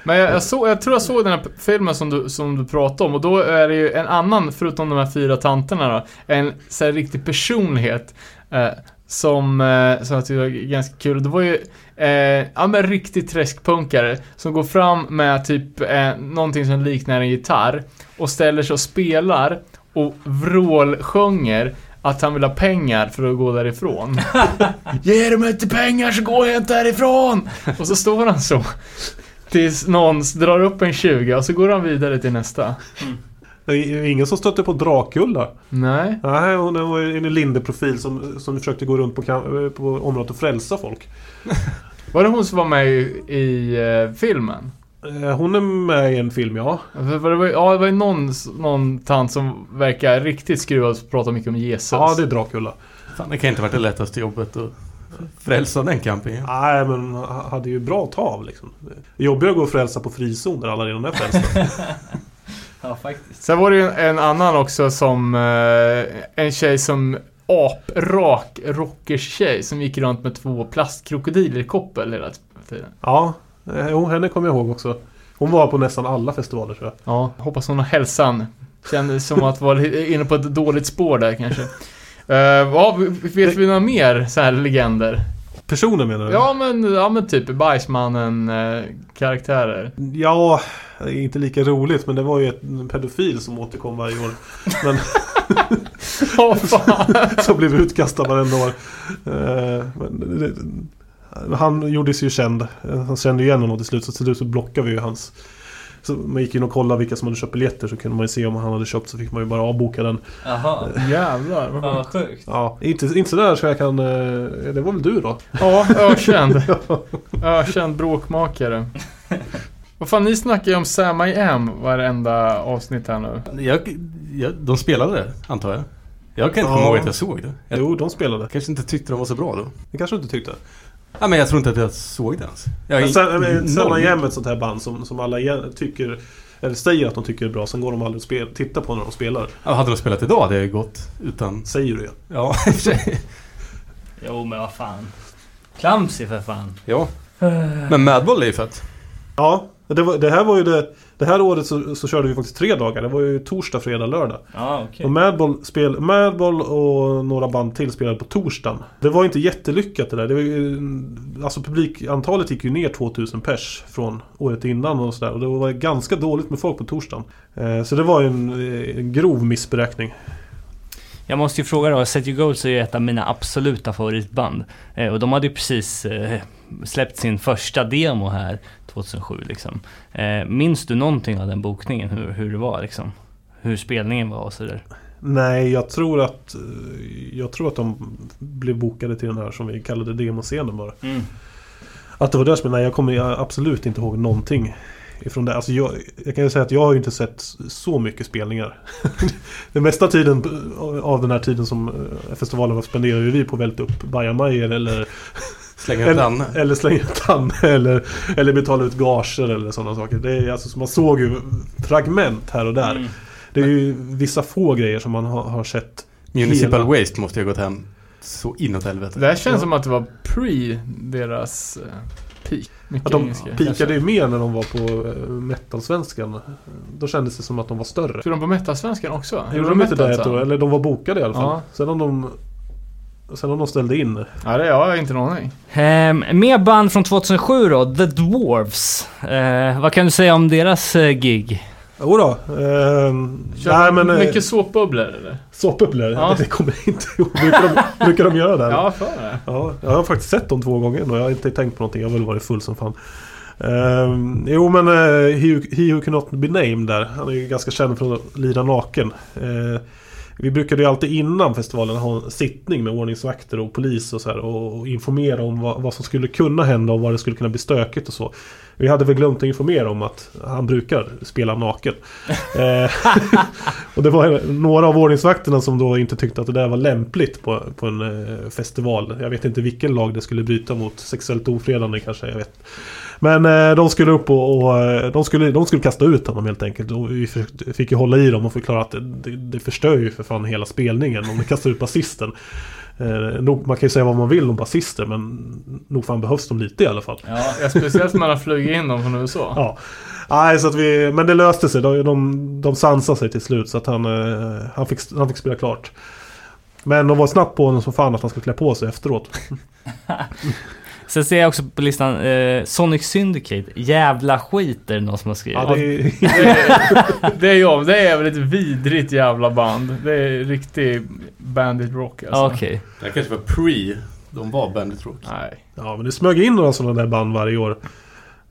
Men jag, jag, såg, jag tror jag såg den här filmen som du, som du pratade om och då är det ju en annan, förutom de här fyra tanterna då, en så riktig personlighet. Eh, som, eh, som jag tyckte var ganska kul. Det var ju, eh, ja men riktig träskpunkare som går fram med typ eh, någonting som liknar en gitarr och ställer sig och spelar och vrålsjunger att han vill ha pengar för att gå därifrån. Ge dem inte pengar så går jag inte härifrån! Och så står han så. Tills någon drar upp en 20 och så går han vidare till nästa. Det är ingen som stötte på Drakulla. Nej. Nej, hon var en Linde-profil som, som försökte gå runt på, på området och frälsa folk. Var det hon som var med i, i eh, filmen? Eh, Hon är med i en film, ja. För det var, ja, det var ju någon, någon tant som verkar riktigt skruvad och pratar mycket om Jesus. Ja, det är Dracula. Fan, det kan inte varit det lättaste jobbet att frälsa den campingen. Nej, men hade ju bra tav liksom. Jobbigare att gå och frälsa på frizon där alla redan är frälsta. Ja, faktiskt. Sen var det ju en annan också som eh, en tjej som aprak rockers tjej som gick runt med två plastkrokodiller i koppel hela tiden. ja, eh, jo, henne kommer jag ihåg också. Hon var på nästan alla festivaler tror jag. Ja, hoppas hon har hälsan. Kändes som att vara inne på ett dåligt spår där kanske. Uh, ja, vet vi några mer så här legender? Personer menar du? Ja men, ja men typ Bajsmannen eh, karaktärer. Ja, inte lika roligt men det var ju en pedofil som återkom varje år. Men fan. som blev utkastad varenda år. Eh, men han gjordes ju känd. Han kände igen honom till slut så till slut så blockade vi ju hans så man gick in och kollade vilka som hade köpt biljetter så kunde man ju se om han hade köpt så fick man ju bara avboka den. Jaha. Jävlar. Fan vad sjukt. Ja, inte, inte sådär så jag kan... eh, Det var väl du då? Ja, ökänd. Ökänd bråkmakare. Vad fan, ni snackar ju om Sam I Am varenda avsnitt här nu. Jag, jag, de spelade det, antar jag. Jag kan inte komma Ja. ihåg att jag såg det. Jag Jo, de spelade. kanske inte tyckte de var så bra då. Det kanske du inte tyckte? Ja, men jag tror inte att jag såg det ens. Jag, Men sen, men noll. sen har jag ett sånt här band som, som alla tycker... Eller säger att de tycker är bra, sen går de aldrig och spel, tittar på när de spelar. Ja, hade de spelat idag hade jag gått utan... Säger du ja. Ja. Jo men vad fan. Clumsy för fan. Ja. Men Madball är ju fett. Ja, det, var, det här var ju det... Det här året så, så körde vi faktiskt tre dagar. Det var ju torsdag, fredag, lördag. Ja okej. Och Madball, spel, Madball och några band till spelade på torsdagen. Det var inte jättelyckat det där. Det var ju, alltså publikantalet gick ju ner 2000 pers från året innan och sådär. Och det var ganska dåligt med folk på torsdagen. Eh, så det var ju en, eh, en grov missberäkning. Jag måste ju fråga då, Set You Goals är ju ett av mina absoluta favoritband. Eh, och de hade ju precis eh, släppt sin första demo här 2007 liksom. Eh, minns du någonting av den bokningen? Hur, hur det var liksom? Hur spelningen var och sådär? Nej, jag tror att Jag tror att de blev bokade till den här som vi kallade demoscenen bara. Mm. Att det var det som, nej jag kommer absolut inte ihåg någonting ifrån det. Alltså jag, jag kan ju säga att jag har ju inte sett så mycket spelningar. den mesta tiden av den här tiden som eh, festivalen var spenderar ju vi på att välta upp bajamajor eller, Slänga ut eller, Danne. eller slänga ut Danne eller, eller betala ut gager eller sådana saker. Det är alltså, så man såg ju fragment här och där. Mm. Det är ju vissa få grejer som man har, har sett. Municipal hela- Waste måste ju ha gått hem så inåt helvete. Det här känns Ja. som att det var pre deras eh, peak. Mycket Att de engelska. pikade ju mer när de var på eh, metalsvenskan. Då kändes det som att de var större. Tror de på metalsvenskan också? Gjorde de inte det ett år? Eller de var bokade i alla fall. Ja. Sen om de... Sen om de ställde in. Ja, det har jag inte en aning. Ehm, mer band från 2007 då, The Dwarfs. Eh, vad kan du säga om deras eh, gig? Jo då. ehm, nej men... eh, mycket såpbubblor eller? Såpbubblor? Ja. Det kommer jag inte ihåg. Brukar de, brukar de göra det? Ja, för det. Ja, jag har faktiskt sett dem två gånger och jag har inte tänkt på någonting. Jag har väl varit full som fan. Ehm, jo men uh, he, He Who Cannot Be Named där. Han är ju ganska känd för att lida naken. Eh, vi brukade ju alltid innan festivalen ha en sittning med ordningsvakter och polis och så här och, och informera om vad, vad som skulle kunna hända och vad det skulle kunna bli stökigt och så. Vi hade väl glömt att informera om att han brukar spela naken. Eh, och det var några av ordningsvakterna som då inte tyckte att det där var lämpligt på, på en eh, festival. Jag vet inte vilken lag det skulle bryta mot. Sexuellt ofredande kanske, jag vet. Men eh, de skulle upp och, och de, skulle, de skulle kasta ut honom helt enkelt. Och vi fick, ju hålla i dem och förklara att det, det, det förstör ju för fan hela spelningen om de kastar ut basisten. Eh, nog, man kan ju säga vad man vill om basister men nog fan behövs de lite i alla fall. Ja. Speciellt när man flugit in dem från USA. Ja. Nej, så att vi, men det löste sig. De, de, de sansade sig till slut så att han, eh, han, fick, han fick spela klart. Men de var snabbt på honom som fan att han skulle klä på sig efteråt. Sen ser jag också på listan eh, Sonic Syndicate. Jävla skit är det någon som har skrivit. Ja, det är, Det är, det är jag. Det är väl ett vidrigt jävla band. Det är riktig bandit rock alltså. Ja, Okej. Det kanske var pre. De var Bandit Rock. Nej. ja, men det smög in några sådana där band varje år.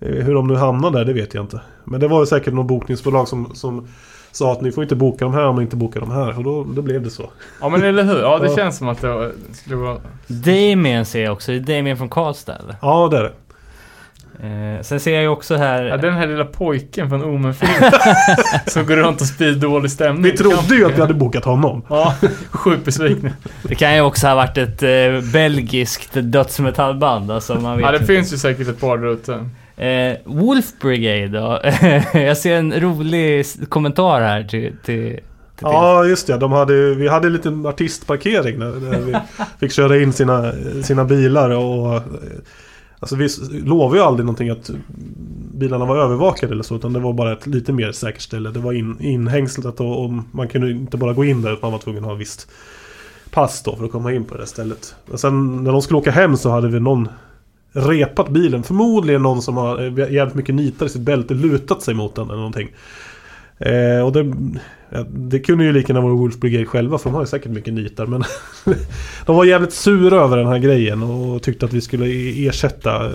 Eh, Hur de nu hamnade där, det vet jag inte. Men det var ju säkert något bokningsbolag som, som sa att ni får inte boka de här om ni inte bokar de här. Och då, då blev det så. Ja men eller hur? Ja det känns som att det skulle vara... Damien ser jag också. Är det Damien från Karlstad eller? Ja, det är det. Eh, sen ser jag ju också här... Ja, den här lilla pojken från Omen-filmen. som går runt och sprider dålig stämning. Vi trodde ju att vi hade bokat honom. Ja, sjukt besvikna. Det kan ju också ha varit ett eh, belgiskt dödsmetallband. Alltså man vet Ja, det inte. finns ju säkert ett par där ute. Eh, Wolf Brigade då? jag ser en rolig kommentar här till... till, Ja, just det. De hade, vi hade en liten artistparkering där, där vi fick köra in sina, sina bilar och... eh, Alltså vi lovade ju aldrig någonting att bilarna var övervakade eller så utan det var bara ett lite mer säkert ställe. Det var in, inhängslat och, och man kunde inte bara gå in där utan man var tvungen att ha visst pass då för att komma in på det där stället. Men sen när de skulle åka hem så hade vi någon repat bilen. Förmodligen någon som har eh, jävligt mycket nitar i sitt bälte lutat sig mot den eller någonting. Eh, och det, det kunde ju lika gärna vara Wolf Brigade själva för de har ju säkert mycket nitar men De var jävligt sura över den här grejen och tyckte att vi skulle e- ersätta eh,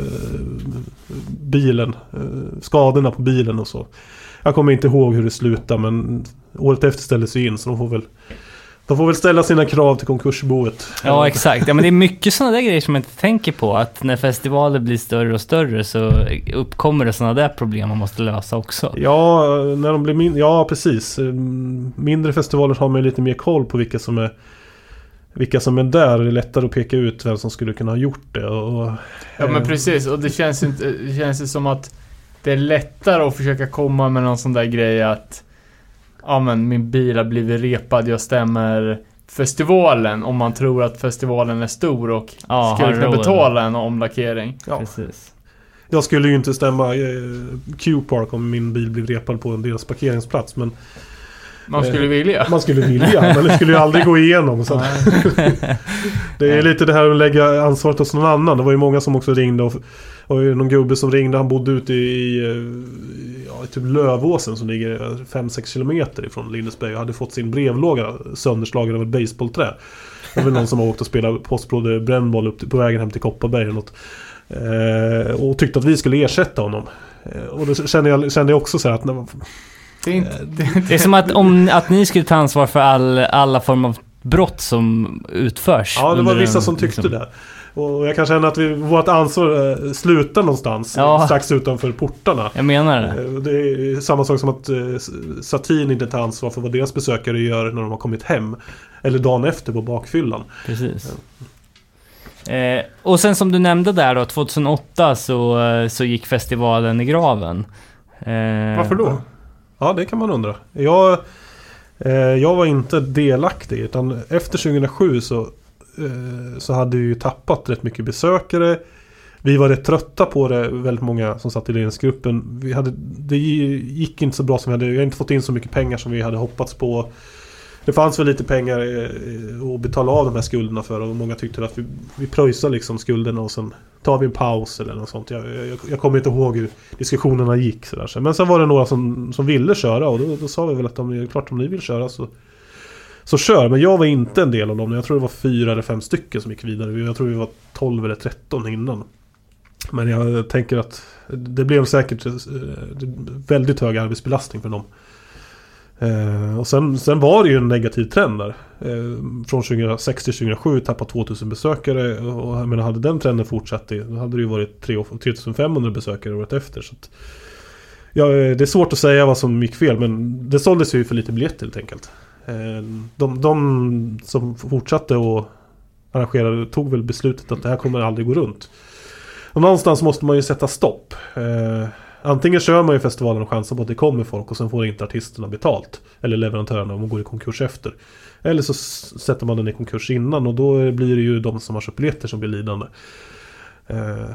bilen eh, Skadorna på bilen och så Jag kommer inte ihåg hur det slutade men Året efter ställdes vi in så de får väl de får väl ställa sina krav till konkursboet Ja, exakt. Ja, men det är mycket sådana där grejer som man inte tänker på. Att när festivaler blir större och större så uppkommer det sådana där problem man måste lösa också. Ja, när de blir min- ja precis. Mm, Mindre festivaler har man ju lite mer koll på vilka som är vilka som är där. Det är lättare att peka ut vem som skulle kunna ha gjort det. Och, Ja men eh, precis, och det känns inte, det känns ju som att det är lättare att försöka komma med någon sån där grej att Ja men min bil har blivit repad, jag stämmer festivalen om man tror att festivalen är stor och Ja, skulle kunna betala en omlackering. Ja. Precis. Jag skulle ju inte stämma eh, Q-Park om min bil blev repad på deras parkeringsplats. Men Man Eh, skulle vilja. man skulle vilja. men det skulle ju aldrig gå igenom. Så det är lite det här att lägga ansvaret hos någon annan. Det var ju många som också ringde. Och, och någon gubbe som ringde. Han bodde ute i, i, eh, i typ Lövåsen som ligger 5-6 kilometer ifrån Lindesberg. Och hade fått sin brevlåga sönderslagen av ett baseballträ. Det var någon som har åkt och spelat Postblod brännboll upp till, på vägen hem till Kopparberg eller något. Eh, och tyckte att vi skulle ersätta honom. Eh, och då kände jag, kände jag också så här att... Man, Det är inte, det, Det är som att, om, att ni skulle ta ansvar för all, alla former av brott som utförs. Ja, det var vissa en- som tyckte liksom- det. Och jag kan känna att vi, vårt ansvar eh, slutar någonstans. Ja. Strax utanför portarna. Jag menar det. Eh, Det är samma sak som att eh, Satin inte tar ansvar för vad deras besökare gör när de har kommit hem. Eller dagen efter på bakfyllan. Precis. Eh, och sen som du nämnde där då, 2008 så, så gick festivalen i graven. Eh, varför då? Ja, det kan man undra. Jag, eh, jag var inte delaktig. Utan efter 2007 så, Eh, så hade vi ju tappat rätt mycket besökare. Vi var rätt trötta på det, väldigt många som satt i ledningsgruppen. Vi hade, det gick inte så bra som vi hade. Vi hade inte fått in så mycket pengar som vi hade hoppats på. Det fanns väl lite pengar eh, att betala av de här skulderna för och många tyckte att vi, vi pröjsar liksom skulderna och sen tar vi en paus eller något sånt. Jag, jag, jag kommer inte ihåg hur diskussionerna gick. Så där. Men sen var det några som, som ville köra och då, då sa vi väl att om, klart om ni vill köra så, så kör. Men jag var inte en del av dem. Jag tror det var fyra eller fem stycken som gick vidare. Jag tror vi var 12 eller 13 innan. Men jag tänker att det blev säkert eh, väldigt hög arbetsbelastning för dem. Eh, och sen, sen var det ju en negativ trend där. Eh, från 2006 till 2007 tappade 2000 besökare. Och jag menar, hade den trenden fortsatt då hade det ju varit 3500 besökare året efter. Så att, ja, det är svårt att säga vad som gick fel men det såldes ju för lite biljetter helt enkelt. Eh, de, de som fortsatte och arrangerade tog väl beslutet att det här kommer aldrig gå runt. Och någonstans måste man ju sätta stopp. Eh, antingen kör man ju festivalen och chansar på att det kommer folk och sen får inte artisterna betalt. Eller leverantörerna om de går i konkurs efter. Eller så sätter man den i konkurs innan och då blir det ju de som har köpt biljetter som blir lidande. Eh,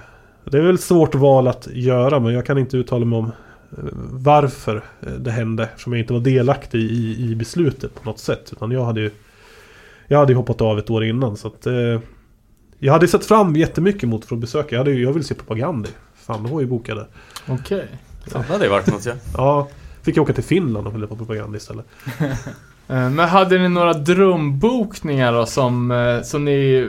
det är väl ett svårt val att göra men jag kan inte uttala mig om varför det hände. Eftersom jag inte var delaktig i, i beslutet på något sätt. Utan jag hade ju Jag hade ju hoppat av ett år innan så att eh, Jag hade sett fram jättemycket mot för att besöka. Jag, hade, jag ville se propaganda. Fan, de var ju bokade. Okej. Fan, det hade varit något ja. Ja, fick jag åka till Finland och fylla på propaganda istället. Eh, Men hade ni några drömbokningar då som, eh, som ni...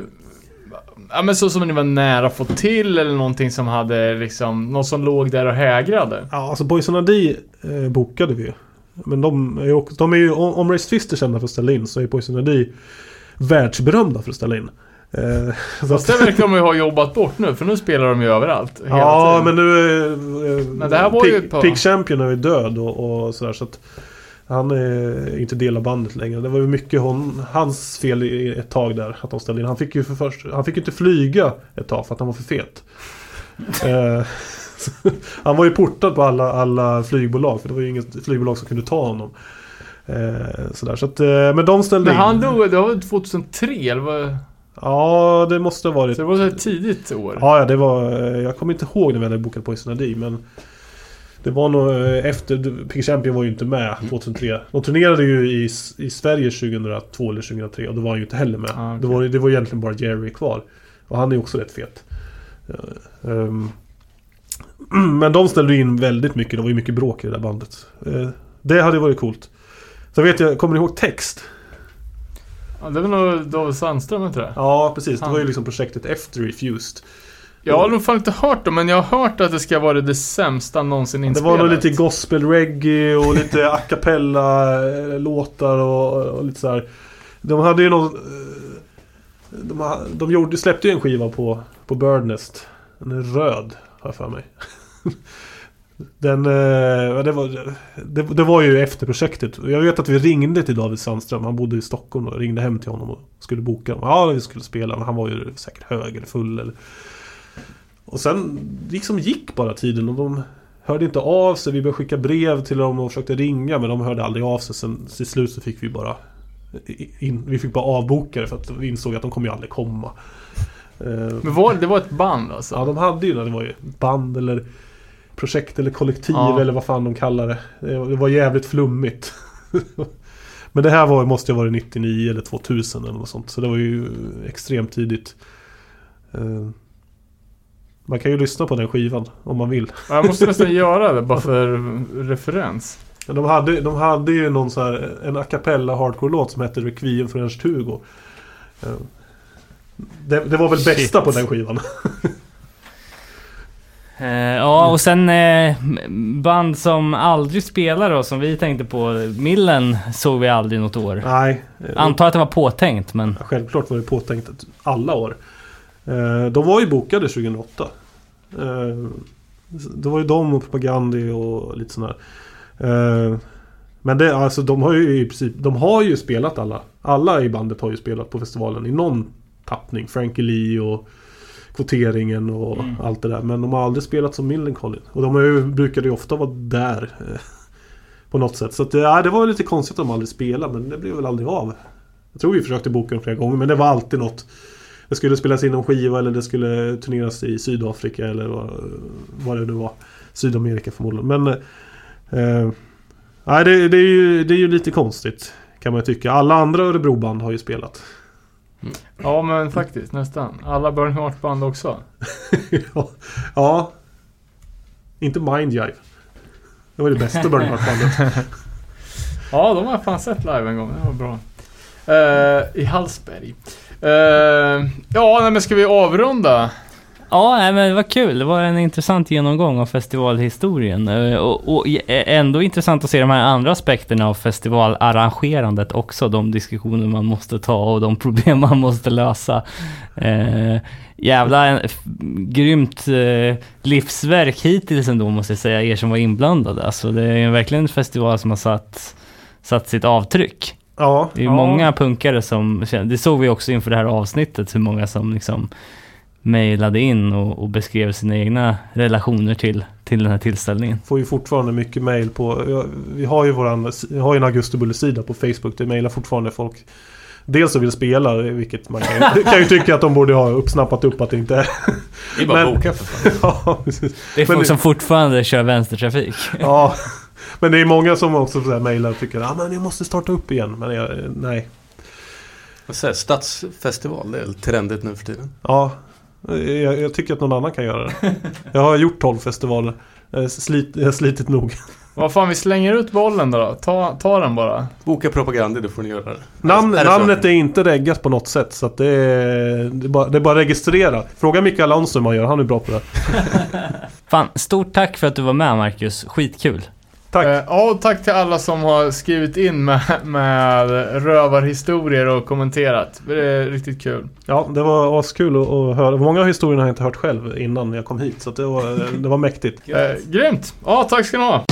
Ja men så som ni var nära att få till eller någonting som hade liksom, något som låg där och hägrade? Ja, alltså Boys Adi eh, bokade vi ju. Men de är ju, också- de är ju om om Race Twist är kända för att ställa in så är Boys Adi världsberömda för att ställa in. Eh, Fast det verkar de ju ha jobbat bort nu, för nu spelar de ju överallt. Ja, tiden. men nu eh, Men det här var ju Pig, ett par- Pig Champion är ju död och, och sådär så att han är inte del av bandet längre. Det var ju mycket hon, hans fel i ett tag där att de ställde in. Han fick ju för först, han fick inte flyga ett tag för att han var för fet. Eh, han var ju portad på alla, alla flygbolag för det var ju inget flygbolag som kunde ta honom. Eh, sådär, så att, eh, men de ställde Men han in. dog, det var väl 2003 eller vad? Ja, det måste ha varit. Så det var ett tidigt år. Ja, det var... Jag kommer inte ihåg när vi hade bokat Poison ID, men... Det var nog eh, efter... Pig Champion var ju inte med 2003. De turnerade ju i, i Sverige 2002 eller 2003 och då var han ju inte heller med. Ah, okej. det, var, det var egentligen bara Jerry kvar. Och han är ju också rätt fet. Eh, ehm, men de ställde in väldigt mycket. Det var ju mycket bråk i det där bandet. Eh, det hade varit coolt. Så vet jag, kommer ni ihåg Text? Ja, det var nog David Sandström, inte det? Ja, precis. Det Han- var ju liksom projektet efter Refused. Jag har nog fan inte hört dem, men jag har hört att det ska vara det sämsta någonsin Det inspelat. var nog lite gospel-reggae och lite a cappella-låtar och, och lite så här. De hade ju någon... eh, De, de gjorde, släppte ju en skiva på, på Birdnest. Den är röd, har jag för mig. Den... eh, Det var, det, det var ju efter projektet. Jag vet att vi ringde till David Sandström. Han bodde i Stockholm och ringde hem till honom och skulle boka. Ja, vi skulle spela. Men han var ju säkert hög eller full eller... Och sen liksom gick bara tiden och de hörde inte av sig. Vi började skicka brev till dem och försökte ringa men de hörde aldrig av sig. Sen till slut så fick vi bara in, Vi fick bara avboka det för att vi insåg att de kommer ju aldrig komma. Eh, Men var, det var ett band alltså? Ja, de hade ju det. Var ju band eller projekt eller kollektiv Ja. eller vad fan de kallar det. Det det var jävligt flummigt. Men det här var, måste ju ha varit 99 eller 2000 eller något sånt. Så det var ju extremt tidigt. Man kan ju lyssna på den skivan om man vill. Ja, Jag måste nästan göra det, bara för referens. De hade, de hade ju någon så här, en a cappella hardcore-låt som hette Requiem för Ernst Hugo. Det, det var väl Shit. bästa på den skivan. Eh, ja, och sen eh, band som aldrig spelar då, som vi tänkte på. Millen såg vi aldrig något år. Nej. Antar att det var påtänkt, men... Ja, Självklart var det påtänkt alla år. Eh, De var ju bokade 2008. Eh, Det var ju de och Propagandi och lite sådär. Eh, Men det, alltså de har ju i princip, de har ju spelat alla. Alla i bandet har ju spelat på festivalen i någon tappning. Frankie Lee och kvoteringen och Mm. allt det där. Men de har aldrig spelat som Millencolin. Och de har ju, brukade ju ofta vara där. På något sätt. Så att, ja, det var lite konstigt att de aldrig spelade men det blev väl aldrig av. Jag tror vi försökte boka dem flera gånger men det var alltid något. Det skulle spelas in en skiva eller det skulle turneras i Sydafrika eller vad, vad det nu var. Sydamerika förmodligen. Men... Eh, nej, det, det, är ju, det är ju lite konstigt. Kan man ju tycka. Alla andra Örebroband har ju spelat. Ja, men faktiskt nästan. Alla Burn Heart-band också. ja, ja. Inte Mind Jive. Det var det bästa Burning Heart-bandet. Ja, de har jag fan sett live en gång. Det var bra. Eh, I Hallsberg. Eh, ja, nej, men ska vi avrunda? Ja, nej, men det var kul. Det var en intressant genomgång av festivalhistorien. Eh, och, och ändå intressant att se de här andra aspekterna av festivalarrangerandet också. De diskussioner man måste ta och de problem man måste lösa. Eh, jävla en, f- grymt eh, livsverk hittills ändå måste jag säga, er som var inblandade. Alltså det är verkligen en festival som har satt, satt sitt avtryck. Ja, Det är ju Ja. många punkare som, det såg vi också inför det här avsnittet, hur många som liksom mejlade in och, och beskrev sina egna relationer till, till den här tillställningen. får ju fortfarande mycket mail på... Vi har ju våran... Vi har ju en Augustibulle-sida på Facebook. Det mejlar fortfarande folk. Dels så vill spela, vilket man kan, ju- kan ju tycka att de borde ha uppsnappat upp att det inte är. Det är bara Men- boka för fan. ja, precis. Det är Men folk det- som fortfarande kör vänstertrafik. ja. Men det är många som också mejlar och tycker att ah, men jag måste starta upp igen. Men jag, nej. Vad säger? Stadsfestival, det är trendigt nu för tiden. Ja, jag, jag tycker att någon annan kan göra det. Jag har gjort 12 festivaler. Jag har Slit, jag har slitit nog. Vad fan, vi slänger ut bollen då. Ta, ta den bara. Boka propaganda, då får ni göra det. Namn, Är det namnet är inte reggat på något sätt. Så att det, är, det, är bara, det är bara registrera. Fråga Micke Alonso hur man gör. Han är bra på det. Fan, stort tack för att du var med Marcus. Skitkul. Tack. Eh, Ja, och tack till alla som har skrivit in med, med rövarhistorier och kommenterat. Det är riktigt kul. Ja, det var askul att, att höra. Många av historierna har jag inte hört själv innan jag kom hit. Så att det, var, det var mäktigt. Eh, grymt! Ja, tack ska ni ha.